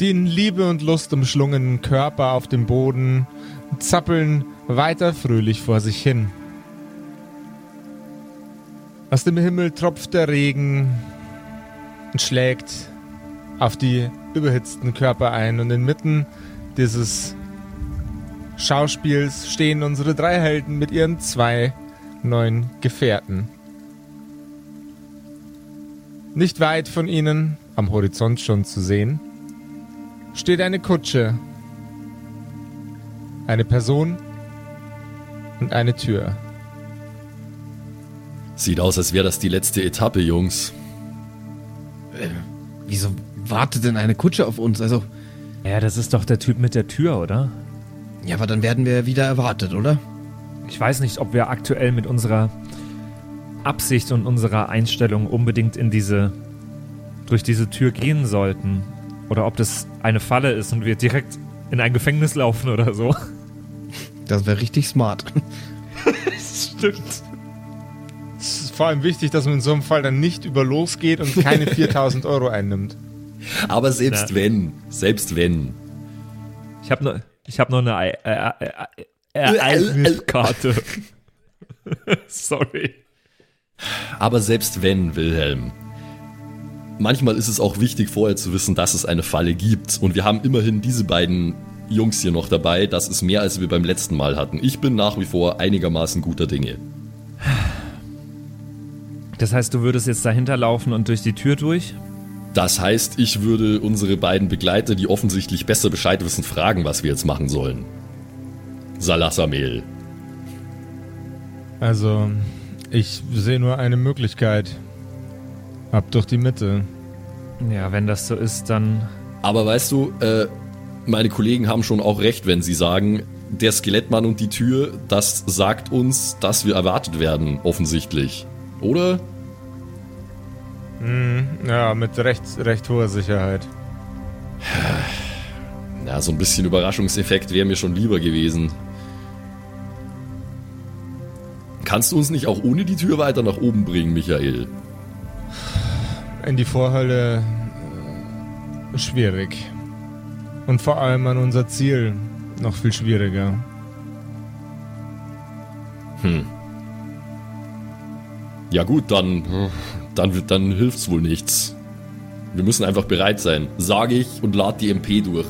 Die in Liebe und Lust umschlungenen Körper auf dem Boden zappeln weiter fröhlich vor sich hin. Aus dem Himmel tropft der Regen und schlägt auf die überhitzten Körper ein und inmitten dieses Schauspiels stehen unsere drei Helden mit ihren zwei neuen Gefährten. Nicht weit von ihnen, am Horizont schon zu sehen, steht eine Kutsche, eine Person und eine Tür. Sieht aus, als wäre das die letzte Etappe, Jungs. Äh, wieso wartet denn eine Kutsche auf uns? Also. Ja, das ist doch der Typ mit der Tür, oder? Ja, aber dann werden wir wieder erwartet, oder? Ich weiß nicht, ob wir aktuell mit unserer Absicht und unserer Einstellung unbedingt in diese durch diese Tür gehen sollten oder ob das eine Falle ist und wir direkt in ein Gefängnis laufen oder so. Das wäre richtig smart. das stimmt. Es ist vor allem wichtig, dass man in so einem Fall dann nicht über losgeht und keine 4000 Euro einnimmt. Aber selbst ja. wenn, selbst wenn. Ich habe noch, ich habe noch eine Ereigniskarte. Sorry. Aber selbst wenn, Wilhelm, manchmal ist es auch wichtig, vorher zu wissen, dass es eine Falle gibt. Und wir haben immerhin diese beiden Jungs hier noch dabei. Das ist mehr, als wir beim letzten Mal hatten. Ich bin nach wie vor einigermaßen guter Dinge. Das heißt, du würdest jetzt dahinter laufen und durch die Tür durch? Das heißt, ich würde unsere beiden Begleiter, die offensichtlich besser Bescheid wissen, fragen, was wir jetzt machen sollen. Salasamel. Also, ich sehe nur eine Möglichkeit. Ab durch die Mitte. Ja, wenn das so ist, dann. Aber weißt du, äh, meine Kollegen haben schon auch recht, wenn sie sagen, der Skelettmann und die Tür, das sagt uns, dass wir erwartet werden, offensichtlich. Oder? Hm, ja, mit recht, recht hoher Sicherheit. Ja, so ein bisschen Überraschungseffekt wäre mir schon lieber gewesen. Kannst du uns nicht auch ohne die Tür weiter nach oben bringen, Michael? In die Vorhölle äh, schwierig. Und vor allem an unser Ziel noch viel schwieriger. Hm. Ja gut, dann, dann, dann hilft's wohl nichts. Wir müssen einfach bereit sein, sage ich und lad die MP durch.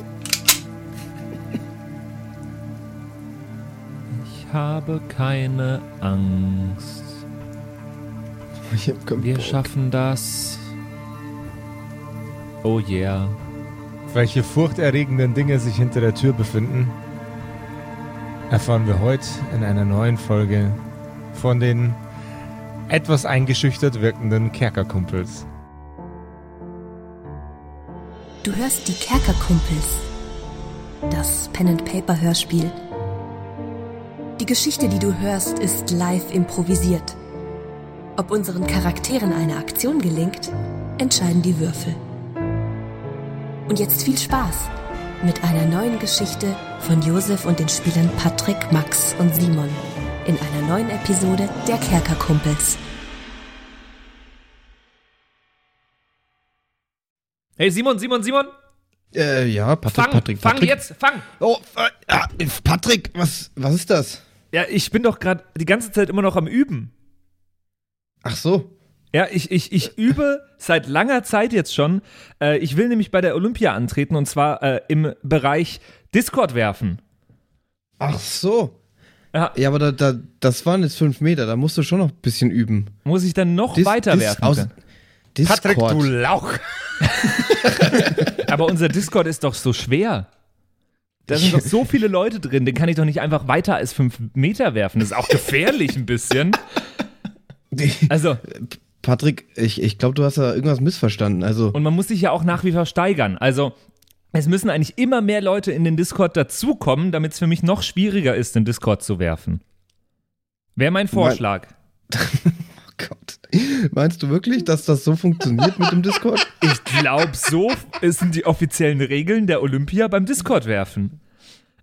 Ich habe keine Angst. Wir schaffen das. Oh yeah. Welche furchterregenden Dinge sich hinter der Tür befinden, erfahren wir heute in einer neuen Folge von den etwas eingeschüchtert wirkenden Kerkerkumpels. Du hörst die Kerkerkumpels, das Pen-and-Paper-Hörspiel. Die Geschichte, die du hörst, ist live improvisiert. Ob unseren Charakteren eine Aktion gelingt, entscheiden die Würfel. Und jetzt viel Spaß mit einer neuen Geschichte von Josef und den Spielern Patrick, Max und Simon in einer neuen Episode der Kerkerkumpels. Hey Simon, Simon, Simon! Äh, ja, Patrick, fang, Patrick, Patrick. Fang jetzt, fang! Oh, äh, Patrick, was, was ist das? Ja, ich bin doch gerade die ganze Zeit immer noch am Üben. Ach so. Ja, ich, ich, ich übe seit langer Zeit jetzt schon. Äh, ich will nämlich bei der Olympia antreten und zwar äh, im Bereich Discord werfen. Ach so. Ja, ja aber da, da, das waren jetzt fünf Meter, da musst du schon noch ein bisschen üben. Muss ich dann noch Dis, weiter Dis, werfen? Aus, Discord. Patrick, du Lauch. aber unser Discord ist doch so schwer. Da sind doch so viele Leute drin, den kann ich doch nicht einfach weiter als fünf Meter werfen. Das ist auch gefährlich ein bisschen. Also, Patrick, ich, ich glaube, du hast da irgendwas missverstanden. Also und man muss sich ja auch nach wie vor steigern. Also es müssen eigentlich immer mehr Leute in den Discord dazukommen, damit es für mich noch schwieriger ist, den Discord zu werfen. Wäre mein Vorschlag. Mein oh Gott. Meinst du wirklich, dass das so funktioniert mit dem Discord? Ich glaube, so sind die offiziellen Regeln der Olympia beim Discord werfen.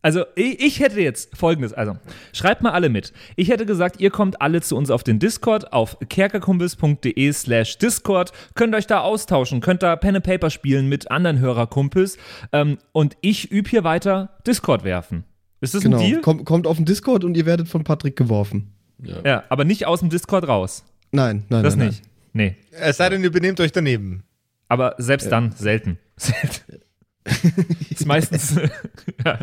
Also ich, ich hätte jetzt folgendes, also schreibt mal alle mit. Ich hätte gesagt, ihr kommt alle zu uns auf den Discord auf kerkerkumpels.de slash Discord, könnt euch da austauschen, könnt da Pen and Paper spielen mit anderen Hörerkumpels ähm, und ich übe hier weiter Discord werfen. Ist das Genau. ein Deal? Kommt, kommt auf den Discord und ihr werdet von Patrick geworfen. Ja, aber nicht aus dem Discord raus. Nein, nein, Das nein. nicht. Nee. Es sei denn, ihr benehmt euch daneben. Aber selbst dann selten. ist meistens. ja.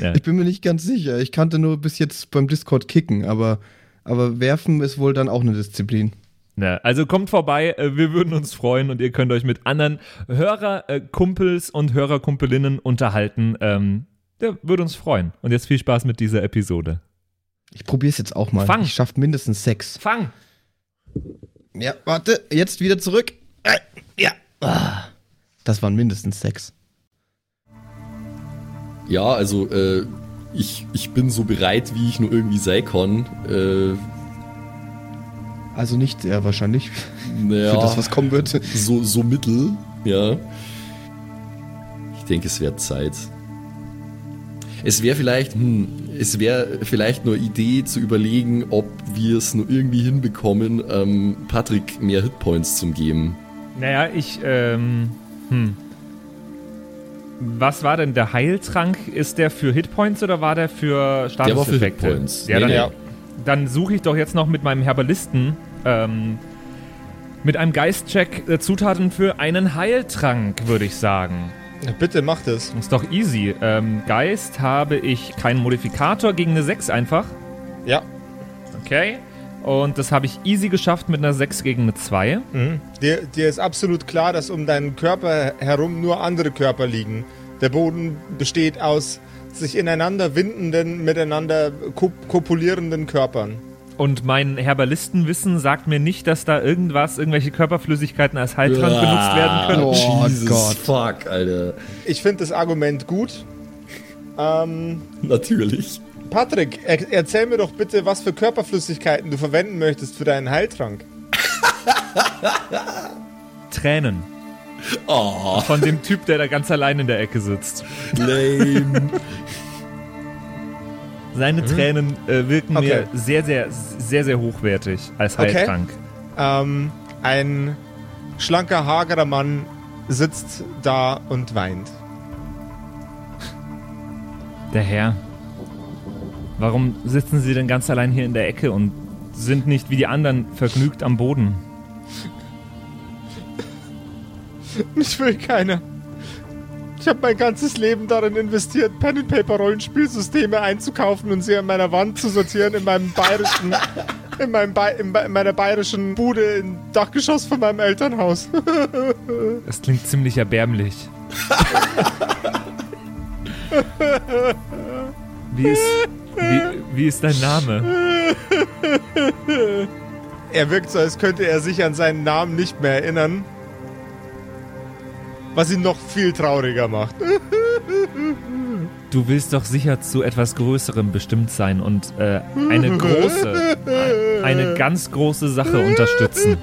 Ja. Ich bin mir nicht ganz sicher. Ich kannte nur bis jetzt beim Discord kicken, aber, aber werfen ist wohl dann auch eine Disziplin. Ja, also kommt vorbei, äh, wir würden uns freuen und ihr könnt euch mit anderen Hörerkumpels und Hörerkumpelinnen unterhalten. Ähm, der würde uns freuen. Und jetzt viel Spaß mit dieser Episode. Ich probiere es jetzt auch mal. Fang. Ich schaffe mindestens sechs. Fang! Ja, warte, jetzt wieder zurück. Äh, ja. Ah. Das waren mindestens sechs. Ja, also äh, ich, ich bin so bereit, wie ich nur irgendwie sein kann. Äh, Also nicht sehr wahrscheinlich naja, für das, was kommen wird. so, so mittel, ja. Ich denke, es wäre Zeit. Es wäre vielleicht, hm, es wäre vielleicht nur Idee zu überlegen, ob wir es nur irgendwie hinbekommen, ähm, Patrick mehr Hitpoints zu geben. Naja, ich, ähm, hm. Was war denn der Heiltrank? Ist der für Hitpoints oder war der für Der war für Statuseffekte? Hitpoints. Ja, Nee, dann, nee. Ja. dann suche ich doch jetzt noch mit meinem Herbalisten ähm, mit einem Geistcheck äh, Zutaten für einen Heiltrank, würde ich sagen. Bitte macht es. Ist doch easy. Ähm, Geist habe ich keinen Modifikator gegen eine 6 einfach. Ja. Okay. Und das habe ich easy geschafft mit einer 6 gegen eine 2. Mhm. Dir, dir ist absolut klar, dass um deinen Körper herum nur andere Körper liegen. Der Boden besteht aus sich ineinander windenden, miteinander kop kopulierenden Körpern. Und mein Herbalistenwissen sagt mir nicht, dass da irgendwas, irgendwelche Körperflüssigkeiten als Heiltrank Ah, benutzt werden können. Oh Jesus Gott. fuck, Alter. Ich finde das Argument gut. Ähm, Natürlich. Patrick, er, erzähl mir doch bitte, was für Körperflüssigkeiten du verwenden möchtest für deinen Heiltrank. Tränen. Oh, Von dem Typ, der da ganz allein in der Ecke sitzt. lame. Seine Tränen äh, wirken Okay. mir sehr, sehr, sehr, sehr hochwertig als Okay. Heiltrank. Ähm, ein schlanker, hagerer Mann sitzt da und weint. Der Herr. Warum sitzen Sie denn ganz allein hier in der Ecke und sind nicht wie die anderen vergnügt am Boden? Mich will keiner. Ich habe mein ganzes Leben darin investiert, Pen and Paper Rollenspielsysteme einzukaufen und sie an meiner Wand zu sortieren in meinem bayerischen, in, meinem Ba- in, ba- in meiner bayerischen Bude im Dachgeschoss von meinem Elternhaus. Das klingt ziemlich erbärmlich. wie, ist, wie, wie ist dein Name? er wirkt so, als könnte er sich an seinen Namen nicht mehr erinnern. Was ihn noch viel trauriger macht. Du willst doch sicher zu etwas Größerem bestimmt sein und äh, eine große, eine ganz große Sache unterstützen.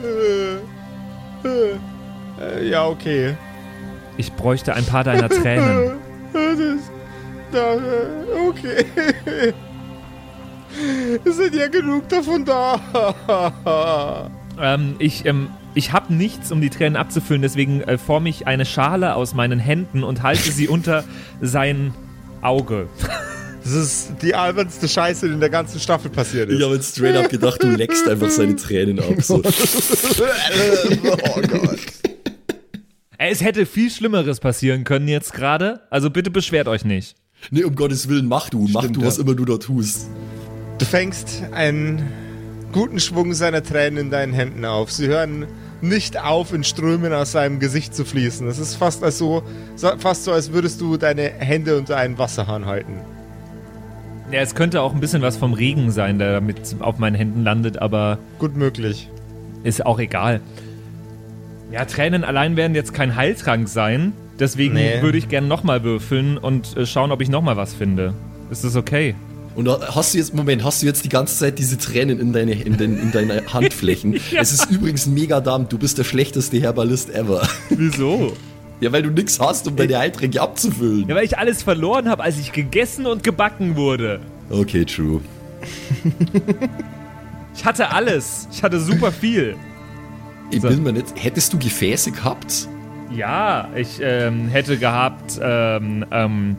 Äh, ja, okay. Ich bräuchte ein paar deiner Tränen. Das, da, okay. Es sind ja genug davon da. Ähm, ich ähm, ich habe nichts, um die Tränen abzufüllen, deswegen äh, forme ich eine Schale aus meinen Händen und halte sie unter sein Auge. Das ist die albernste Scheiße, die in der ganzen Staffel passiert Ich ist. habe jetzt straight up gedacht, du leckst einfach seine Tränen ab. So. oh Gott. Es hätte viel Schlimmeres passieren können jetzt gerade, also bitte beschwert euch nicht. Nee, um Gottes Willen, mach du, mach Stimmt, du, was ja. immer du da tust. Du fängst einen guten Schwung seiner Tränen in deinen Händen auf. Sie hören nicht auf, in Strömen aus seinem Gesicht zu fließen. Es ist fast, als so, so- fast so, als würdest du deine Hände unter einen Wasserhahn halten. Ja, es könnte auch ein bisschen was vom Regen sein, der mit auf meinen Händen landet, aber Gut möglich. ist auch egal. Ja, Tränen allein werden jetzt kein Heiltrank sein, deswegen Nee. würde ich gerne nochmal würfeln und äh, schauen, ob ich nochmal was finde. Ist das okay? Und da hast du jetzt, Moment, hast du jetzt die ganze Zeit diese Tränen in deine, in den, in deine Handflächen? Es ist übrigens mega dumm, du bist der schlechteste Herbalist ever. Wieso? Ja, weil du nichts hast, um deine Heiltränke abzufüllen. Ja, weil ich alles verloren habe, als ich gegessen und gebacken wurde. Okay, true. Ich hatte alles. Ich hatte super viel. Ich So. bin mir nicht. Hättest du Gefäße gehabt? Ja, ich ähm, hätte gehabt ähm, ähm,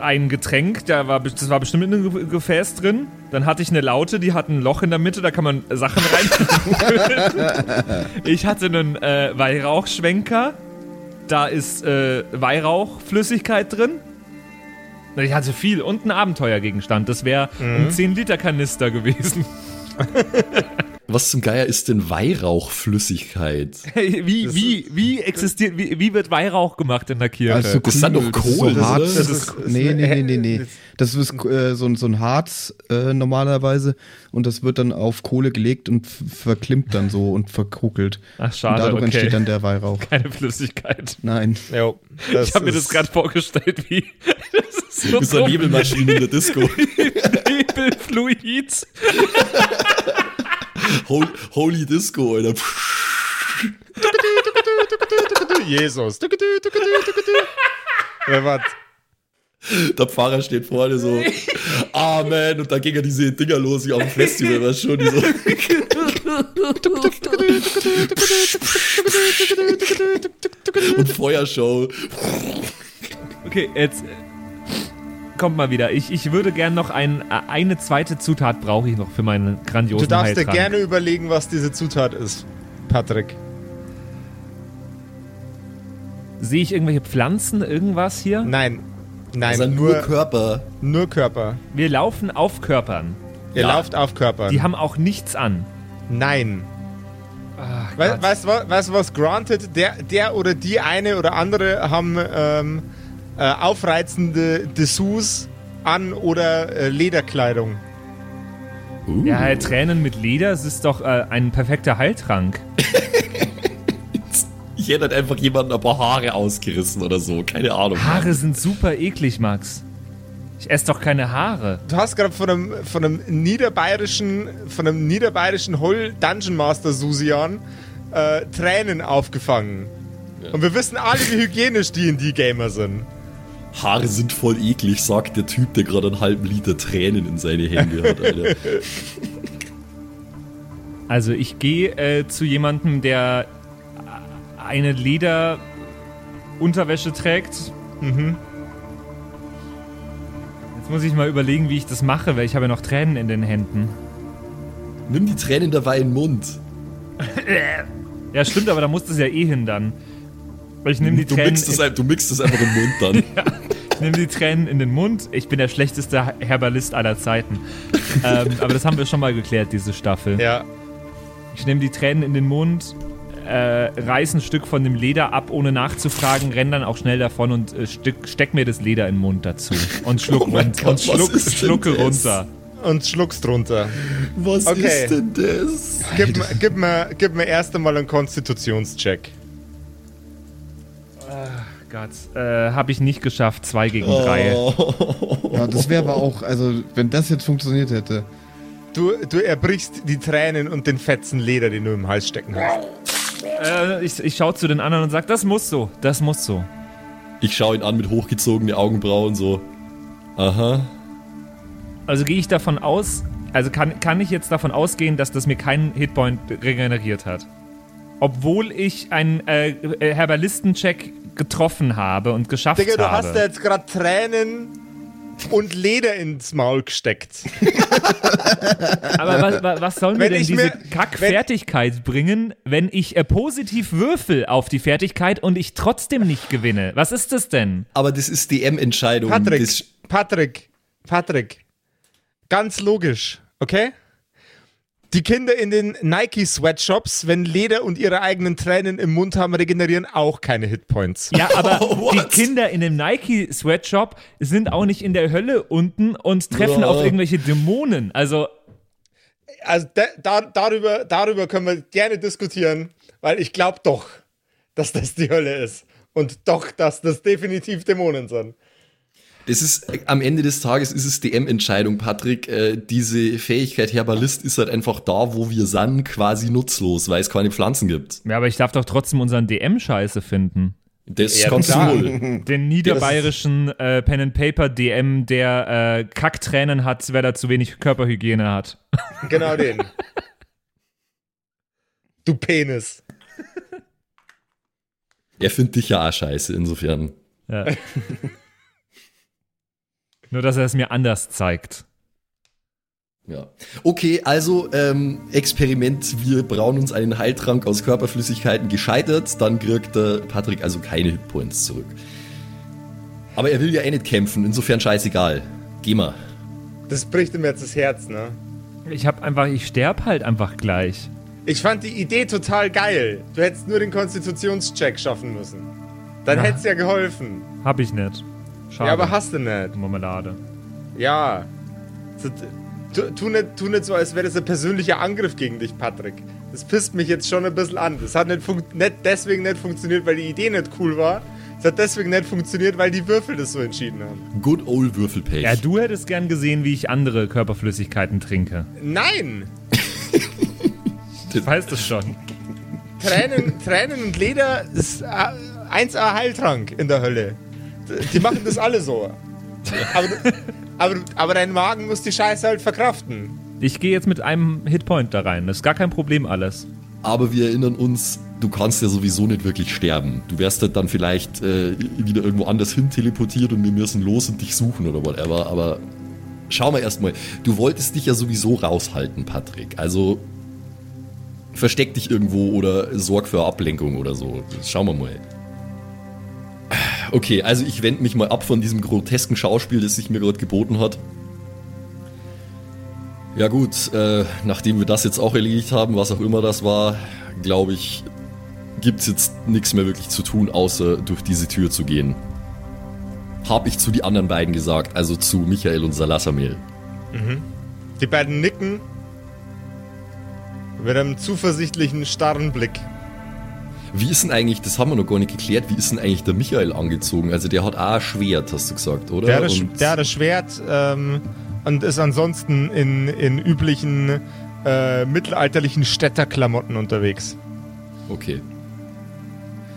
ein Getränk, da war, das war bestimmt in einem Ge- Gefäß drin. Dann hatte ich eine Laute, die hat ein Loch in der Mitte, da kann man Sachen rein. ich hatte einen äh, Weihrauchschwenker, da ist äh, Weihrauchflüssigkeit drin. Ich hatte viel und einen Abenteuergegenstand. Das wäre ein 10-Liter-Kanister gewesen. Was zum Geier ist denn Weihrauchflüssigkeit? Wie, wie, wie existiert, wie, wie wird Weihrauch gemacht in der Kirche? Also Das sind doch das ist Kohle, so Harz. Das ist, nee, nee, nee, nee, nee. Das ist äh, so, ein- so ein Harz äh, normalerweise und das wird dann auf Kohle gelegt und verklimmt dann so und verkokelt. Ach, Und schade, dadurch okay. entsteht dann der Weihrauch. Keine Flüssigkeit. Nein. Jo, ich habe mir das ist- gerade vorgestellt, wie das ist so Du bist eine Nebelmaschine in der Disco. Nebelfluid. Holy, Holy Disco, Alter. Jesus. Wer was? Der Pfarrer steht vorne so, Amen, und dann ging ja diese Dinger los, wie auf dem Festival, was schon, die so. und Feuershow. Okay, jetzt kommt mal wieder. Ich, ich würde gern noch ein, äh, eine zweite Zutat brauche ich noch für meinen grandiosen Du darfst dir Heiltrank. gerne überlegen, was diese Zutat ist, Patrick. Sehe ich irgendwelche Pflanzen, irgendwas hier? Nein. Nein, Also nur, nur Körper. nur Körper. Wir laufen auf Körpern. Ihr Ja. lauft auf Körper. Die haben auch nichts an. Nein. Ach, We Gott. weißt du was, du was? Granted, der, der oder die eine oder andere haben ähm, äh, aufreizende Dessous an oder äh, Lederkleidung. Uh. Ja, halt Tränen mit Leder, es ist doch äh, ein perfekter Heiltrank. Ich hätte halt einfach jemanden ein paar Haare ausgerissen oder so, keine Ahnung. Haare sind super eklig, Max. Ich esse doch keine Haare. Du hast gerade von einem, von einem niederbayerischen, von einem niederbayerischen Hol Dungeon Master Susian äh, Tränen aufgefangen. Und wir wissen alle, wie hygienisch die in die Gamer sind. Haare sind voll eklig, sagt der Typ, der gerade einen halben Liter Tränen in seine Hände hat, Alter. Also ich gehe äh, zu jemandem, der eine Lederunterwäsche trägt. Mhm. Jetzt muss ich mal überlegen, wie ich das mache, weil ich habe ja noch Tränen in den Händen. Nimm die Tränen dabei in den Mund. Ja, stimmt, aber da muss das ja eh hin dann. Weil ich nehme die, Du Tränen mixt, es, du mixt es einfach im Mund dann. ich nehm die Tränen in den Mund. Ich bin der schlechteste Herbalist aller Zeiten. ähm, aber das haben wir schon mal geklärt, diese Staffel. Ja. Ich nehme die Tränen in den Mund, äh, reiß ein Stück von dem Leder ab, ohne nachzufragen, renn dann auch schnell davon und äh, steck, steck mir das Leder in den Mund dazu. Und schluck Oh mein run- Gott, und schluck, was ist denn schlucke das? runter. Und schluckst drunter. Was Okay. ist denn das? Gib, mir- gib, mir, gib mir erst einmal einen Konstitutionscheck. Gott, äh, habe ich nicht geschafft. Zwei gegen drei. Oh. Ja, das wäre aber auch, also wenn das jetzt funktioniert hätte. Du, du erbrichst die Tränen und den fetzen Leder, den du im Hals stecken hast. Äh, ich ich schaue zu den anderen und sage, das muss so, das muss so. Ich schaue ihn an mit hochgezogenen Augenbrauen so. Aha. Also gehe ich davon aus, also kann, kann ich jetzt davon ausgehen, dass das mir keinen Hitpoint regeneriert hat. Obwohl ich einen äh, äh, Herbalisten-Check getroffen habe und geschafft Digga, du habe. hast da jetzt gerade Tränen und Leder ins Maul gesteckt. Aber was, wa- was soll mir Wenn denn diese mir- Kack-Fertigkeit bringen, wenn ich äh, positiv würfel auf die Fertigkeit und ich trotzdem nicht gewinne? Was ist das denn? Aber das ist DM-Entscheidung. Patrick, Das- Patrick, Patrick. Ganz logisch, okay? Die Kinder in den Nike-Sweatshops, wenn Leder und ihre eigenen Tränen im Mund haben, regenerieren auch keine Hitpoints. Ja, aber Oh, die? Kinder in dem Nike-Sweatshop sind auch nicht in der Hölle unten und treffen Ja. auf irgendwelche Dämonen. Also, Also da, da, darüber, darüber können wir gerne diskutieren, weil ich glaube doch, dass das die Hölle ist. Und doch, dass das definitiv Dämonen sind. Das ist am Ende des Tages ist es DM-Entscheidung, Patrick. Äh, diese Fähigkeit Herbalist ist halt einfach da, wo wir sind, quasi nutzlos, weil es keine Pflanzen gibt. Ja, aber ich darf doch trotzdem unseren DM scheiße finden. Das Ja, du wohl. Den niederbayerischen äh, Pen and Paper DM, der äh, Kacktränen hat, wer da zu wenig Körperhygiene hat. Genau den. Du Penis. Er findet dich ja auch scheiße, insofern. Ja. Nur, dass er es mir anders zeigt. Ja. Okay, also ähm, Experiment, wir brauen uns einen Heiltrank aus Körperflüssigkeiten gescheitert, dann kriegt der Patrick also keine Hitpoints zurück. Aber er will ja eh nicht kämpfen, insofern scheißegal. Geh mal. Das bricht ihm jetzt das Herz, ne? Ich hab einfach, ich sterb halt einfach gleich. Ich fand die Idee total geil. Du hättest nur den Konstitutionscheck schaffen müssen. Dann Ja. hätt's ja geholfen. Hab ich nicht. Schade. Ja, aber hast du nicht. Marmelade. Ja. So, Tu, tu, nicht, tu nicht so, als wäre das ein persönlicher Angriff gegen dich, Patrick. Das pisst mich jetzt schon ein bisschen an. Das hat nicht, nicht deswegen nicht funktioniert, weil die Idee nicht cool war. Es hat deswegen nicht funktioniert, weil die Würfel das so entschieden haben. Good old Würfelpech. Ja, du hättest gern gesehen, wie ich andere Körperflüssigkeiten trinke. Nein! Ich weiß das schon. Tränen, Tränen und Leder ist äh, 1A Heiltrank in der Hölle. Die machen das alle so. Aber, aber, aber dein Magen muss die Scheiße halt verkraften. Ich gehe jetzt mit einem Hitpoint da rein. Das ist gar kein Problem alles. Aber wir erinnern uns, du kannst ja sowieso nicht wirklich sterben. Du wärst halt dann vielleicht äh, wieder irgendwo anders hin teleportiert und wir müssen los und dich suchen oder whatever. Aber schau mal erstmal. Du wolltest dich ja sowieso raushalten, Patrick. Also versteck dich irgendwo oder sorg für Ablenkung oder so. Schauen wir mal. Okay, also ich wende mich mal ab von diesem grotesken Schauspiel, das sich mir gerade geboten hat. Ja gut, äh, nachdem wir das jetzt auch erledigt haben, was auch immer das war, glaube ich, gibt's jetzt nichts mehr wirklich zu tun, außer durch diese Tür zu gehen. Hab ich zu die anderen beiden gesagt, also zu Michael und Salassamel. Die beiden nicken mit einem zuversichtlichen, starren Blick. Wie ist denn eigentlich, das haben wir noch gar nicht geklärt, wie ist denn eigentlich der Michael angezogen? Also der hat auch ein Schwert, hast du gesagt, oder? Der hat, das, Und- der hat das Schwert ähm, und ist ansonsten in, in üblichen äh, mittelalterlichen Städterklamotten unterwegs. Okay.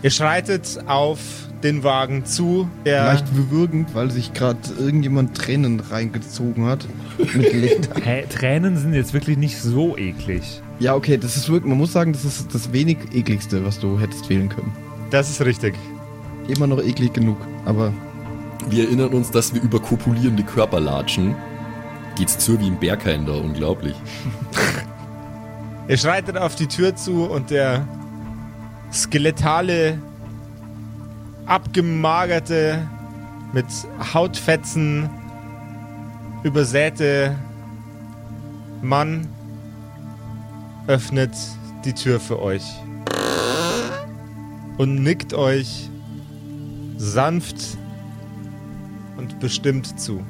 Ihr schreitet auf den Wagen zu, der Leicht bewürgend, weil sich gerade irgendjemand Tränen reingezogen hat. Mit Leder. Hä, Tränen sind jetzt wirklich nicht so eklig. ja, okay, das ist wirklich, man muss sagen, das ist das wenig ekligste, was du hättest wählen können. Das ist richtig. Immer noch eklig genug, aber Wir erinnern uns, dass wir über kopulierende Körper latschen. Geht's zu wie ein Berghain da, unglaublich. Ihr schreitet auf die Tür zu und der skelettale, abgemagerte, mit Hautfetzen übersäte Mann öffnet die Tür für euch und nickt euch sanft und bestimmt zu.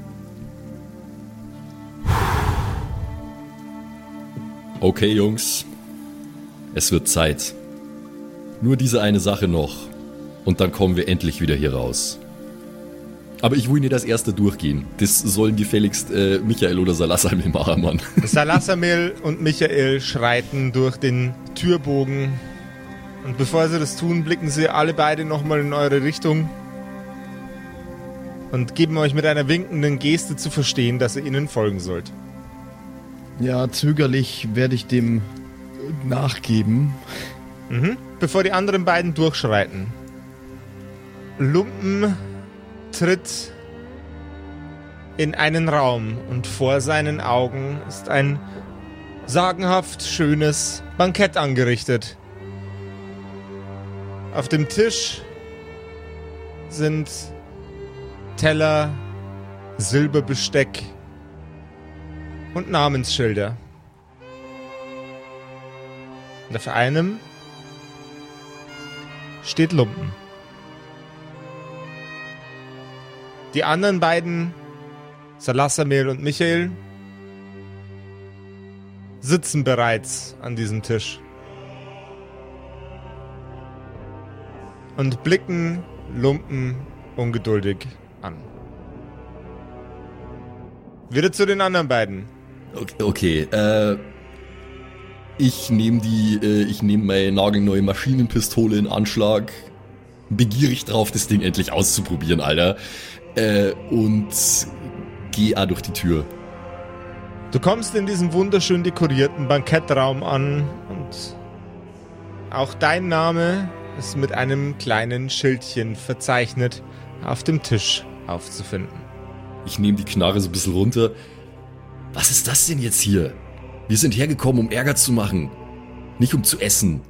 Okay, Jungs. Es wird Zeit. Nur diese eine Sache noch. Und dann kommen wir endlich wieder hier raus. Aber ich will nicht das erste durchgehen. Das sollen gefälligst äh, Michael oder Salassamel machen, Mann. Salassamel und Michael schreiten durch den Türbogen. Und bevor sie das tun, blicken sie alle beide nochmal in eure Richtung und geben euch mit einer winkenden Geste zu verstehen, dass ihr ihnen folgen sollt. ja, zögerlich werde ich dem nachgeben. Mhm. Bevor die anderen beiden durchschreiten. Lumpen tritt in einen Raum und vor seinen Augen ist ein sagenhaft schönes Bankett angerichtet. Auf dem Tisch sind Teller, Silberbesteck und Namensschilder. Und auf einem steht Lumpen. Die anderen beiden, Salassamel und Michael, sitzen bereits an diesem Tisch. Und blicken Lumpen ungeduldig an. Wieder zu den anderen beiden. Okay, okay äh, ich nehme die, äh, ich nehme meine nagelneue Maschinenpistole in Anschlag, begierig drauf, das Ding endlich auszuprobieren, Alter, äh, und gehe auch durch die Tür. Du kommst in diesem wunderschön dekorierten Bankettraum an und auch dein Name ist mit einem kleinen Schildchen verzeichnet auf dem Tisch aufzufinden. Ich nehme die Knarre so ein bisschen runter. Was ist das denn jetzt hier? Wir sind hergekommen, um Ärger zu machen, nicht um zu essen.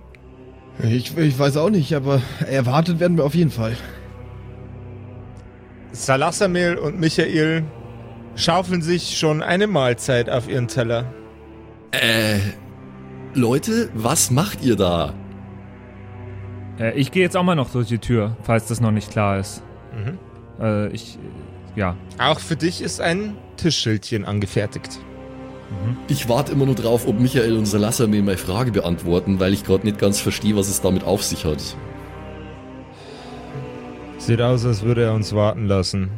Ich, ich weiß auch nicht, aber erwartet werden wir auf jeden Fall. Salassamel und Michael schaufeln sich schon eine Mahlzeit auf ihren Teller. Äh, Leute, was macht ihr da? Äh, ich gehe jetzt auch mal noch durch die Tür, falls das noch nicht klar ist. Mhm. Äh, ich, ja. Auch für dich ist ein Tischschildchen angefertigt. Mhm. Ich warte immer nur drauf, ob Michael und Salasser mir meine Frage beantworten, weil ich gerade nicht ganz verstehe, was es damit auf sich hat. Sieht aus, als würde er uns warten lassen.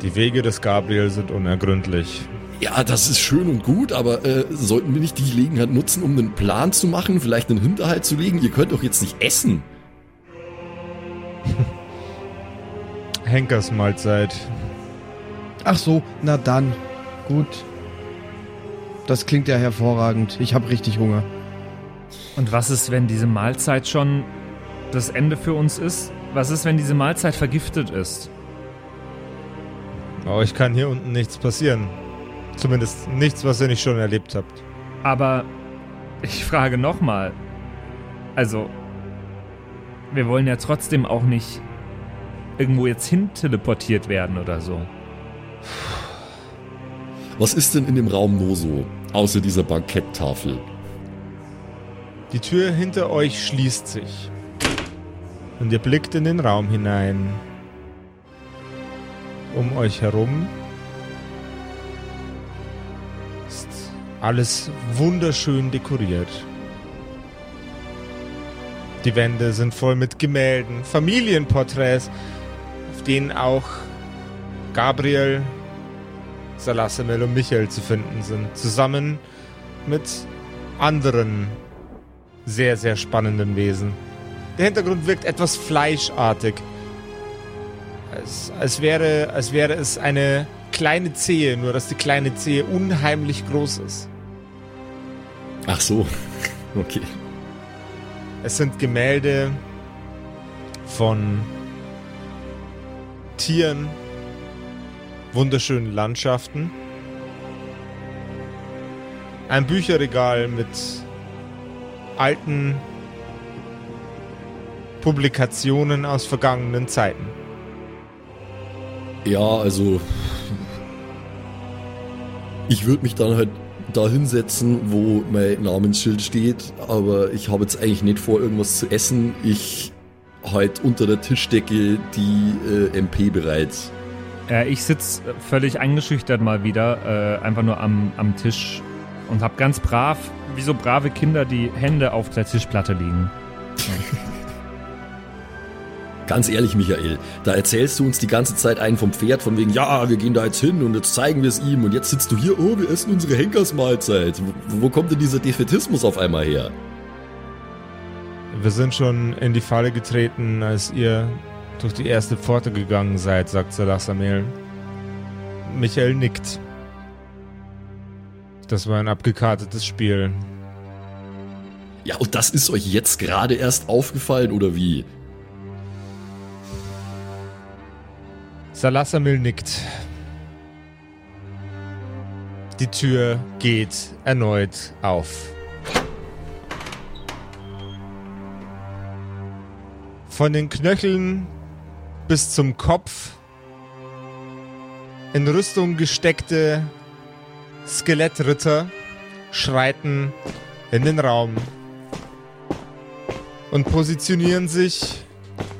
Die Wege des Gabriel sind unergründlich. Ja, das ist schön und gut, aber äh, sollten wir nicht die Gelegenheit nutzen, um einen Plan zu machen, vielleicht einen Hinterhalt zu legen? Ihr könnt doch jetzt nicht essen. Henkers Mahlzeit. Ach so, na dann. Gut. Das klingt ja hervorragend. Ich habe richtig Hunger. Und was ist, wenn diese Mahlzeit schon das Ende für uns ist? Was ist, wenn diese Mahlzeit vergiftet ist? Oh, ich kann hier unten nichts passieren. Zumindest nichts, was ihr nicht schon erlebt habt. Aber ich frage nochmal. Also, wir wollen ja trotzdem auch nicht irgendwo jetzt hin teleportiert werden oder so. Was ist denn in dem Raum nur so, außer dieser Banketttafel? Die Tür hinter euch schließt sich. Und ihr blickt in den Raum hinein. Um euch herum ist alles wunderschön dekoriert. Die Wände sind voll mit Gemälden, Familienporträts, auf denen auch Gabriel Salasamel und Michael zu finden sind. Zusammen mit anderen sehr, sehr spannenden Wesen. Der Hintergrund wirkt etwas fleischartig. Als, als, wäre, als wäre es eine kleine Zehe, nur dass die kleine Zehe unheimlich groß ist. Ach so, okay. Es sind Gemälde von Tieren, wunderschönen Landschaften. Ein Bücherregal mit alten Publikationen aus vergangenen Zeiten. Ja, also ich würde mich dann halt da hinsetzen, wo mein Namensschild steht, aber ich habe jetzt eigentlich nicht vor, irgendwas zu essen. Ich halt unter der Tischdecke die äh, MP bereit. Äh, ich sitze völlig eingeschüchtert mal wieder, äh, einfach nur am, am Tisch und habe ganz brav, wie so brave Kinder, die Hände auf der Tischplatte liegen. Ganz ehrlich, Michael, da erzählst du uns die ganze Zeit einen vom Pferd, von wegen, ja, wir gehen da jetzt hin und jetzt zeigen wir es ihm und jetzt sitzt du hier, oh, wir essen unsere Henkersmahlzeit. Wo, wo kommt denn dieser Defetismus auf einmal her? Wir sind schon in die Falle getreten, als ihr durch die erste Pforte gegangen seid, sagt Salah Samel. Michael nickt. Das war ein abgekartetes Spiel. Ja, und das ist euch jetzt gerade erst aufgefallen, oder wie? Salassamil nickt. Die Tür geht erneut auf. Von den Knöcheln bis zum Kopf in Rüstung gesteckte Skelettritter schreiten in den Raum und positionieren sich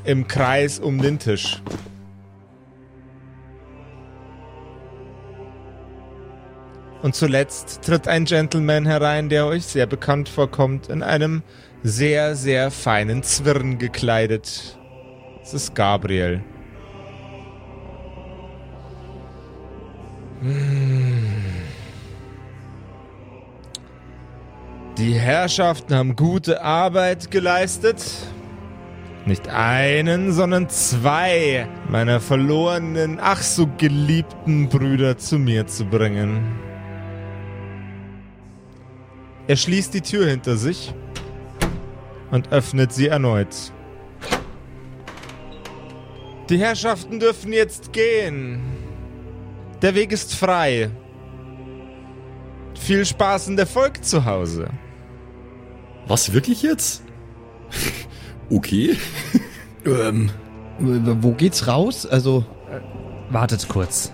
im Kreis um den Tisch. Und zuletzt tritt ein Gentleman herein, der euch sehr bekannt vorkommt, in einem sehr, sehr feinen Zwirn gekleidet. Es ist Gabriel. Die Herrschaften haben gute Arbeit geleistet. Nicht einen, sondern zwei meiner verlorenen, ach so geliebten Brüder zu mir zu bringen. Er schließt die Tür hinter sich und öffnet sie erneut. Die Herrschaften dürfen jetzt gehen. Der Weg ist frei. Viel Spaß und Erfolg zu Hause. Was, wirklich jetzt? okay. Ähm, wo geht's raus? Also. Wartet kurz.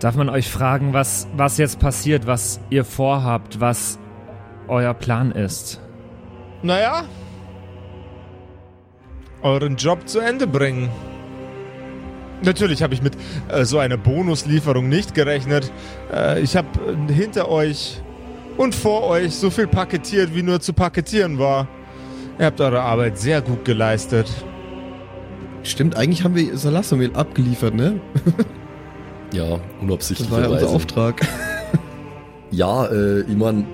Darf man euch fragen, was, was jetzt passiert, was ihr vorhabt, was euer Plan ist? Naja. Euren Job zu Ende bringen. Natürlich habe ich mit äh, so einer Bonuslieferung nicht gerechnet. Äh, ich habe äh, hinter euch und vor euch so viel paketiert, wie nur zu paketieren war. Ihr habt eure Arbeit sehr gut geleistet. Stimmt, eigentlich haben wir Salasomel abgeliefert, ne? ja, unabsichtlich. Das war ja unser Auftrag. ja, äh, ich meine,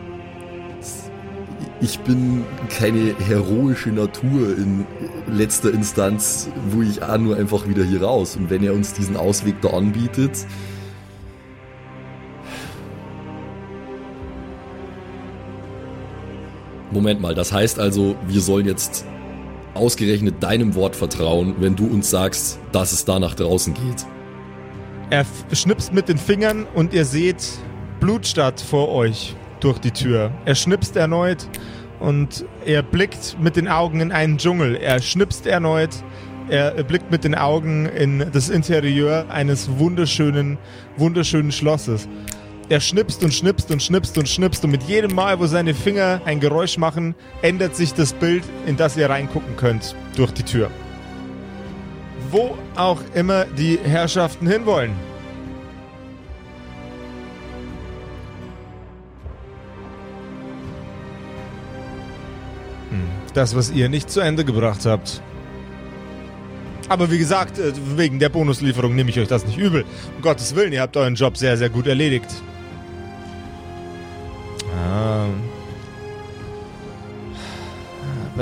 ich bin keine heroische Natur in letzter Instanz, wo ich auch nur einfach wieder hier raus. Und wenn er uns diesen Ausweg da anbietet, Moment mal, das heißt also, wir sollen jetzt ausgerechnet deinem Wort vertrauen, wenn du uns sagst, dass es da nach draußen geht. Er schnipst mit den Fingern und ihr seht Blutstadt vor euch durch die Tür. Er schnipst erneut und er blickt mit den Augen in einen Dschungel. Er schnipst erneut. Er blickt mit den Augen in das Interieur eines wunderschönen, wunderschönen Schlosses. Er schnipst und schnipst und schnipst und schnipst und mit jedem Mal, wo seine Finger ein Geräusch machen, ändert sich das Bild, in das ihr reingucken könnt, durch die Tür. Wo auch immer die Herrschaften hinwollen. Hm, das, was ihr nicht zu Ende gebracht habt. Aber wie gesagt, äh, wegen der Bonuslieferung nehme ich euch das nicht übel. Um Gottes Willen, ihr habt euren Job sehr, sehr gut erledigt.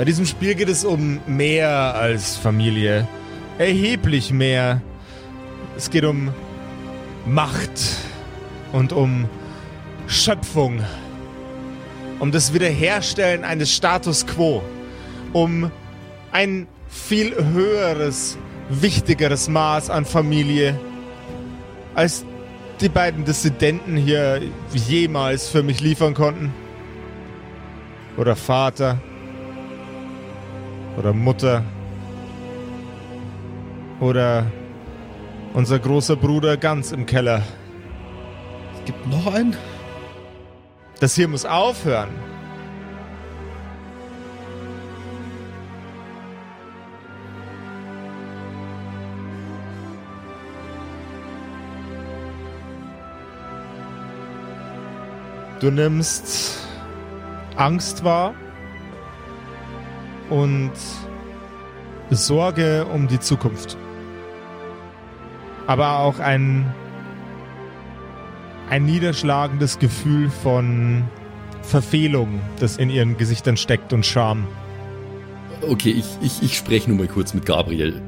Bei diesem Spiel geht es um mehr als Familie. Erheblich mehr. Es geht um Macht und um Schöpfung. Um das Wiederherstellen eines Status quo. Um ein viel höheres, wichtigeres Maß an Familie, als die beiden Dissidenten hier jemals für mich liefern konnten. Oder Vater. Oder Mutter. Oder unser großer Bruder ganz im Keller. Es gibt noch einen? Das hier muss aufhören. Du nimmst Angst wahr und Sorge um die Zukunft. Aber auch ein, ein niederschlagendes Gefühl von Verfehlung, das in ihren Gesichtern steckt und Scham. Okay, ich, ich, ich spreche nur mal kurz mit Gabriel.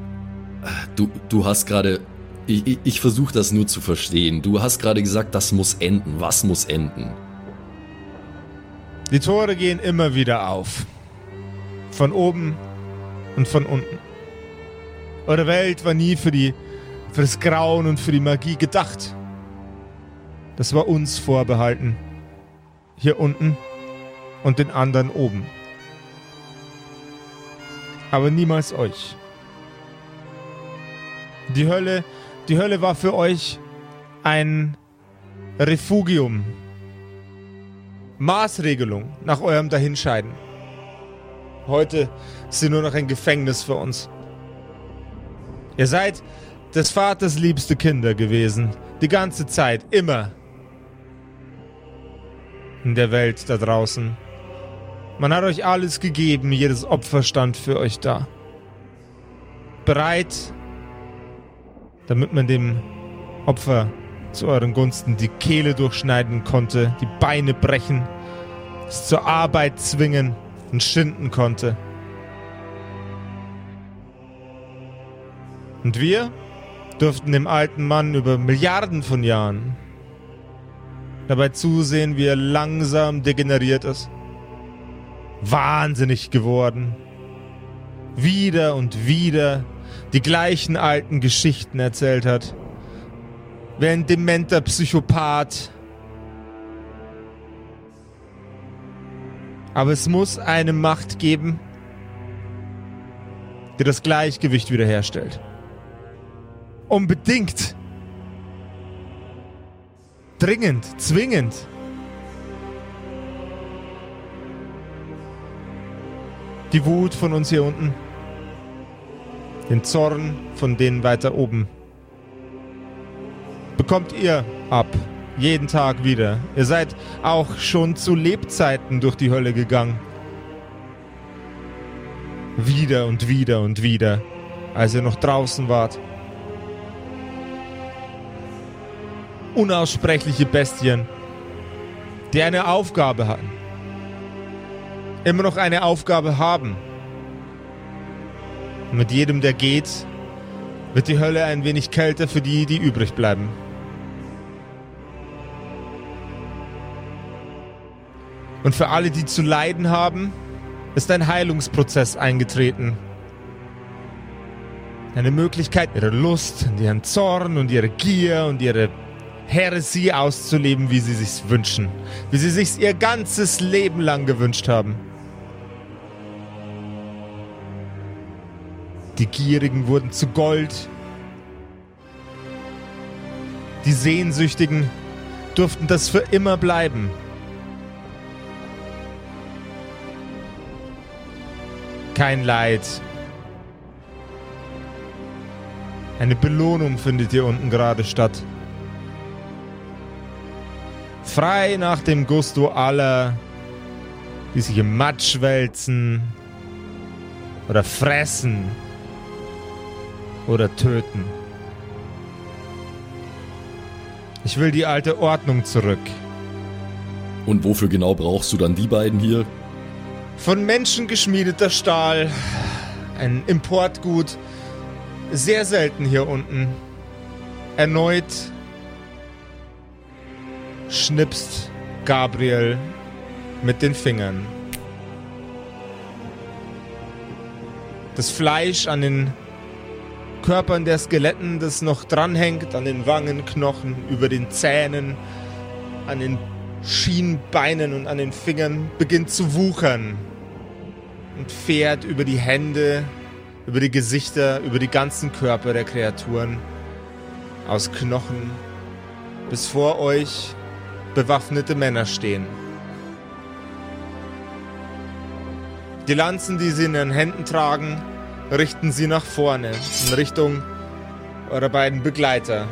Du, du hast gerade. Ich, ich, ich versuche das nur zu verstehen. Du hast gerade gesagt, das muss enden. Was muss enden? Die Tore gehen immer wieder auf. Von oben und von unten. Eure Welt war nie für, die, für das Grauen und für die Magie gedacht. Das war uns vorbehalten. Hier unten und den anderen oben. Aber niemals euch. Die Hölle, die Hölle war für euch ein Refugium. Maßregelung nach eurem Dahinscheiden. Heute ist sie nur noch ein Gefängnis für uns. Ihr seid des Vaters liebste Kinder gewesen. Die ganze Zeit, immer. In der Welt da draußen. Man hat euch alles gegeben, jedes Opfer stand für euch da. Bereit, damit man dem Opfer zu euren Gunsten die Kehle durchschneiden konnte, die Beine brechen, es zur Arbeit zwingen und schinden konnte. Und wir durften dem alten Mann über Milliarden von Jahren dabei zusehen, wie er langsam degeneriert ist. Wahnsinnig geworden. Wieder und wieder die gleichen alten Geschichten erzählt hat. Wie ein dementer Psychopath. Aber es muss eine Macht geben, die das Gleichgewicht wiederherstellt. Unbedingt. Dringend, zwingend. Die Wut von uns hier unten. Den Zorn von denen weiter oben. Bekommt ihr ab. Jeden Tag wieder. Ihr seid auch schon zu Lebzeiten durch die Hölle gegangen. Wieder und wieder und wieder, als ihr noch draußen wart. Unaussprechliche Bestien, die eine Aufgabe hatten. Immer noch eine Aufgabe haben. Und mit jedem, der geht, wird die Hölle ein wenig kälter für die, die übrig bleiben. Und für alle, die zu leiden haben, ist ein Heilungsprozess eingetreten. Eine Möglichkeit, ihre Lust und ihren Zorn und ihre Gier und ihre Heresie auszuleben, wie sie sich's wünschen. Wie sie sich's ihr ganzes Leben lang gewünscht haben. Die Gierigen wurden zu Gold. Die Sehnsüchtigen durften das für immer bleiben. Kein Leid. Eine Belohnung findet hier unten gerade statt frei nach dem Gusto aller, die sich im Matsch wälzen oder fressen oder töten. Ich will die alte Ordnung zurück. Und wofür genau brauchst du dann die beiden hier? Von Menschen geschmiedeter Stahl. Ein Importgut. Sehr selten hier unten. Erneut schnipst Gabriel mit den Fingern. Das Fleisch an den Körpern der Skeletten, das noch dranhängt, an den Wangenknochen, über den Zähnen, an den Schienbeinen und an den Fingern, beginnt zu wuchern und fährt über die Hände, über die Gesichter, über die ganzen Körper der Kreaturen aus Knochen, bis vor euch bewaffnete Männer stehen. Die Lanzen, die sie in ihren Händen tragen, richten sie nach vorne, in Richtung eurer beiden Begleiter.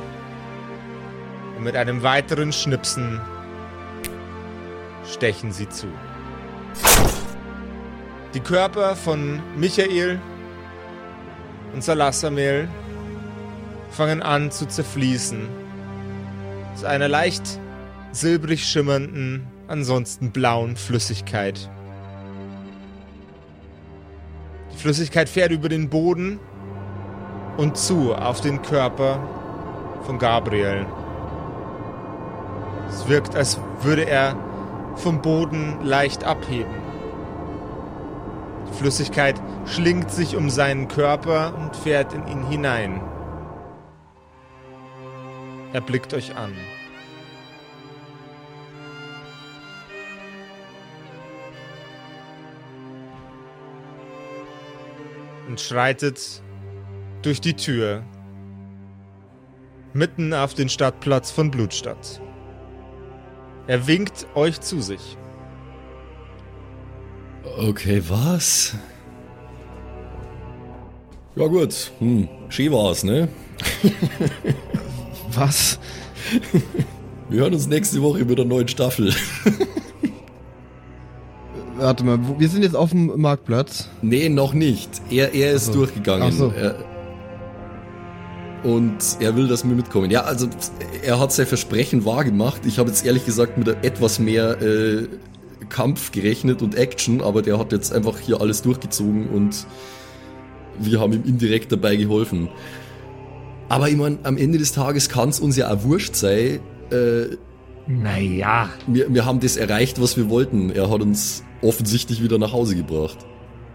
Und mit einem weiteren Schnipsen stechen sie zu. Die Körper von Michael und Salassamel fangen an zu zerfließen. Zu einer leicht silbrig schimmernden, ansonsten blauen Flüssigkeit. Die Flüssigkeit fährt über den Boden und zu auf den Körper von Gabriel. Es wirkt, als würde er vom Boden leicht abheben. Die Flüssigkeit schlingt sich um seinen Körper und fährt in ihn hinein. Er blickt euch an. Und schreitet durch die Tür mitten auf den Stadtplatz von Blutstadt. Er winkt euch zu sich. Okay, was? Ja gut, hm, schön war's, ne? was? Wir hören uns nächste Woche mit der neuen Staffel. Warte mal, wir sind jetzt auf dem Marktplatz. Nee, noch nicht. Er, er ist so. durchgegangen. Ach so. Er, und er will, dass wir mitkommen. Ja, also er hat sein Versprechen wahrgemacht. Ich habe jetzt ehrlich gesagt mit etwas mehr äh, Kampf gerechnet und Action, aber der hat jetzt einfach hier alles durchgezogen und wir haben ihm indirekt dabei geholfen. Aber ich meine, am Ende des Tages kann es uns ja auch wurscht sein. Äh, naja. Wir, wir haben das erreicht, was wir wollten. Er hat uns offensichtlich wieder nach Hause gebracht.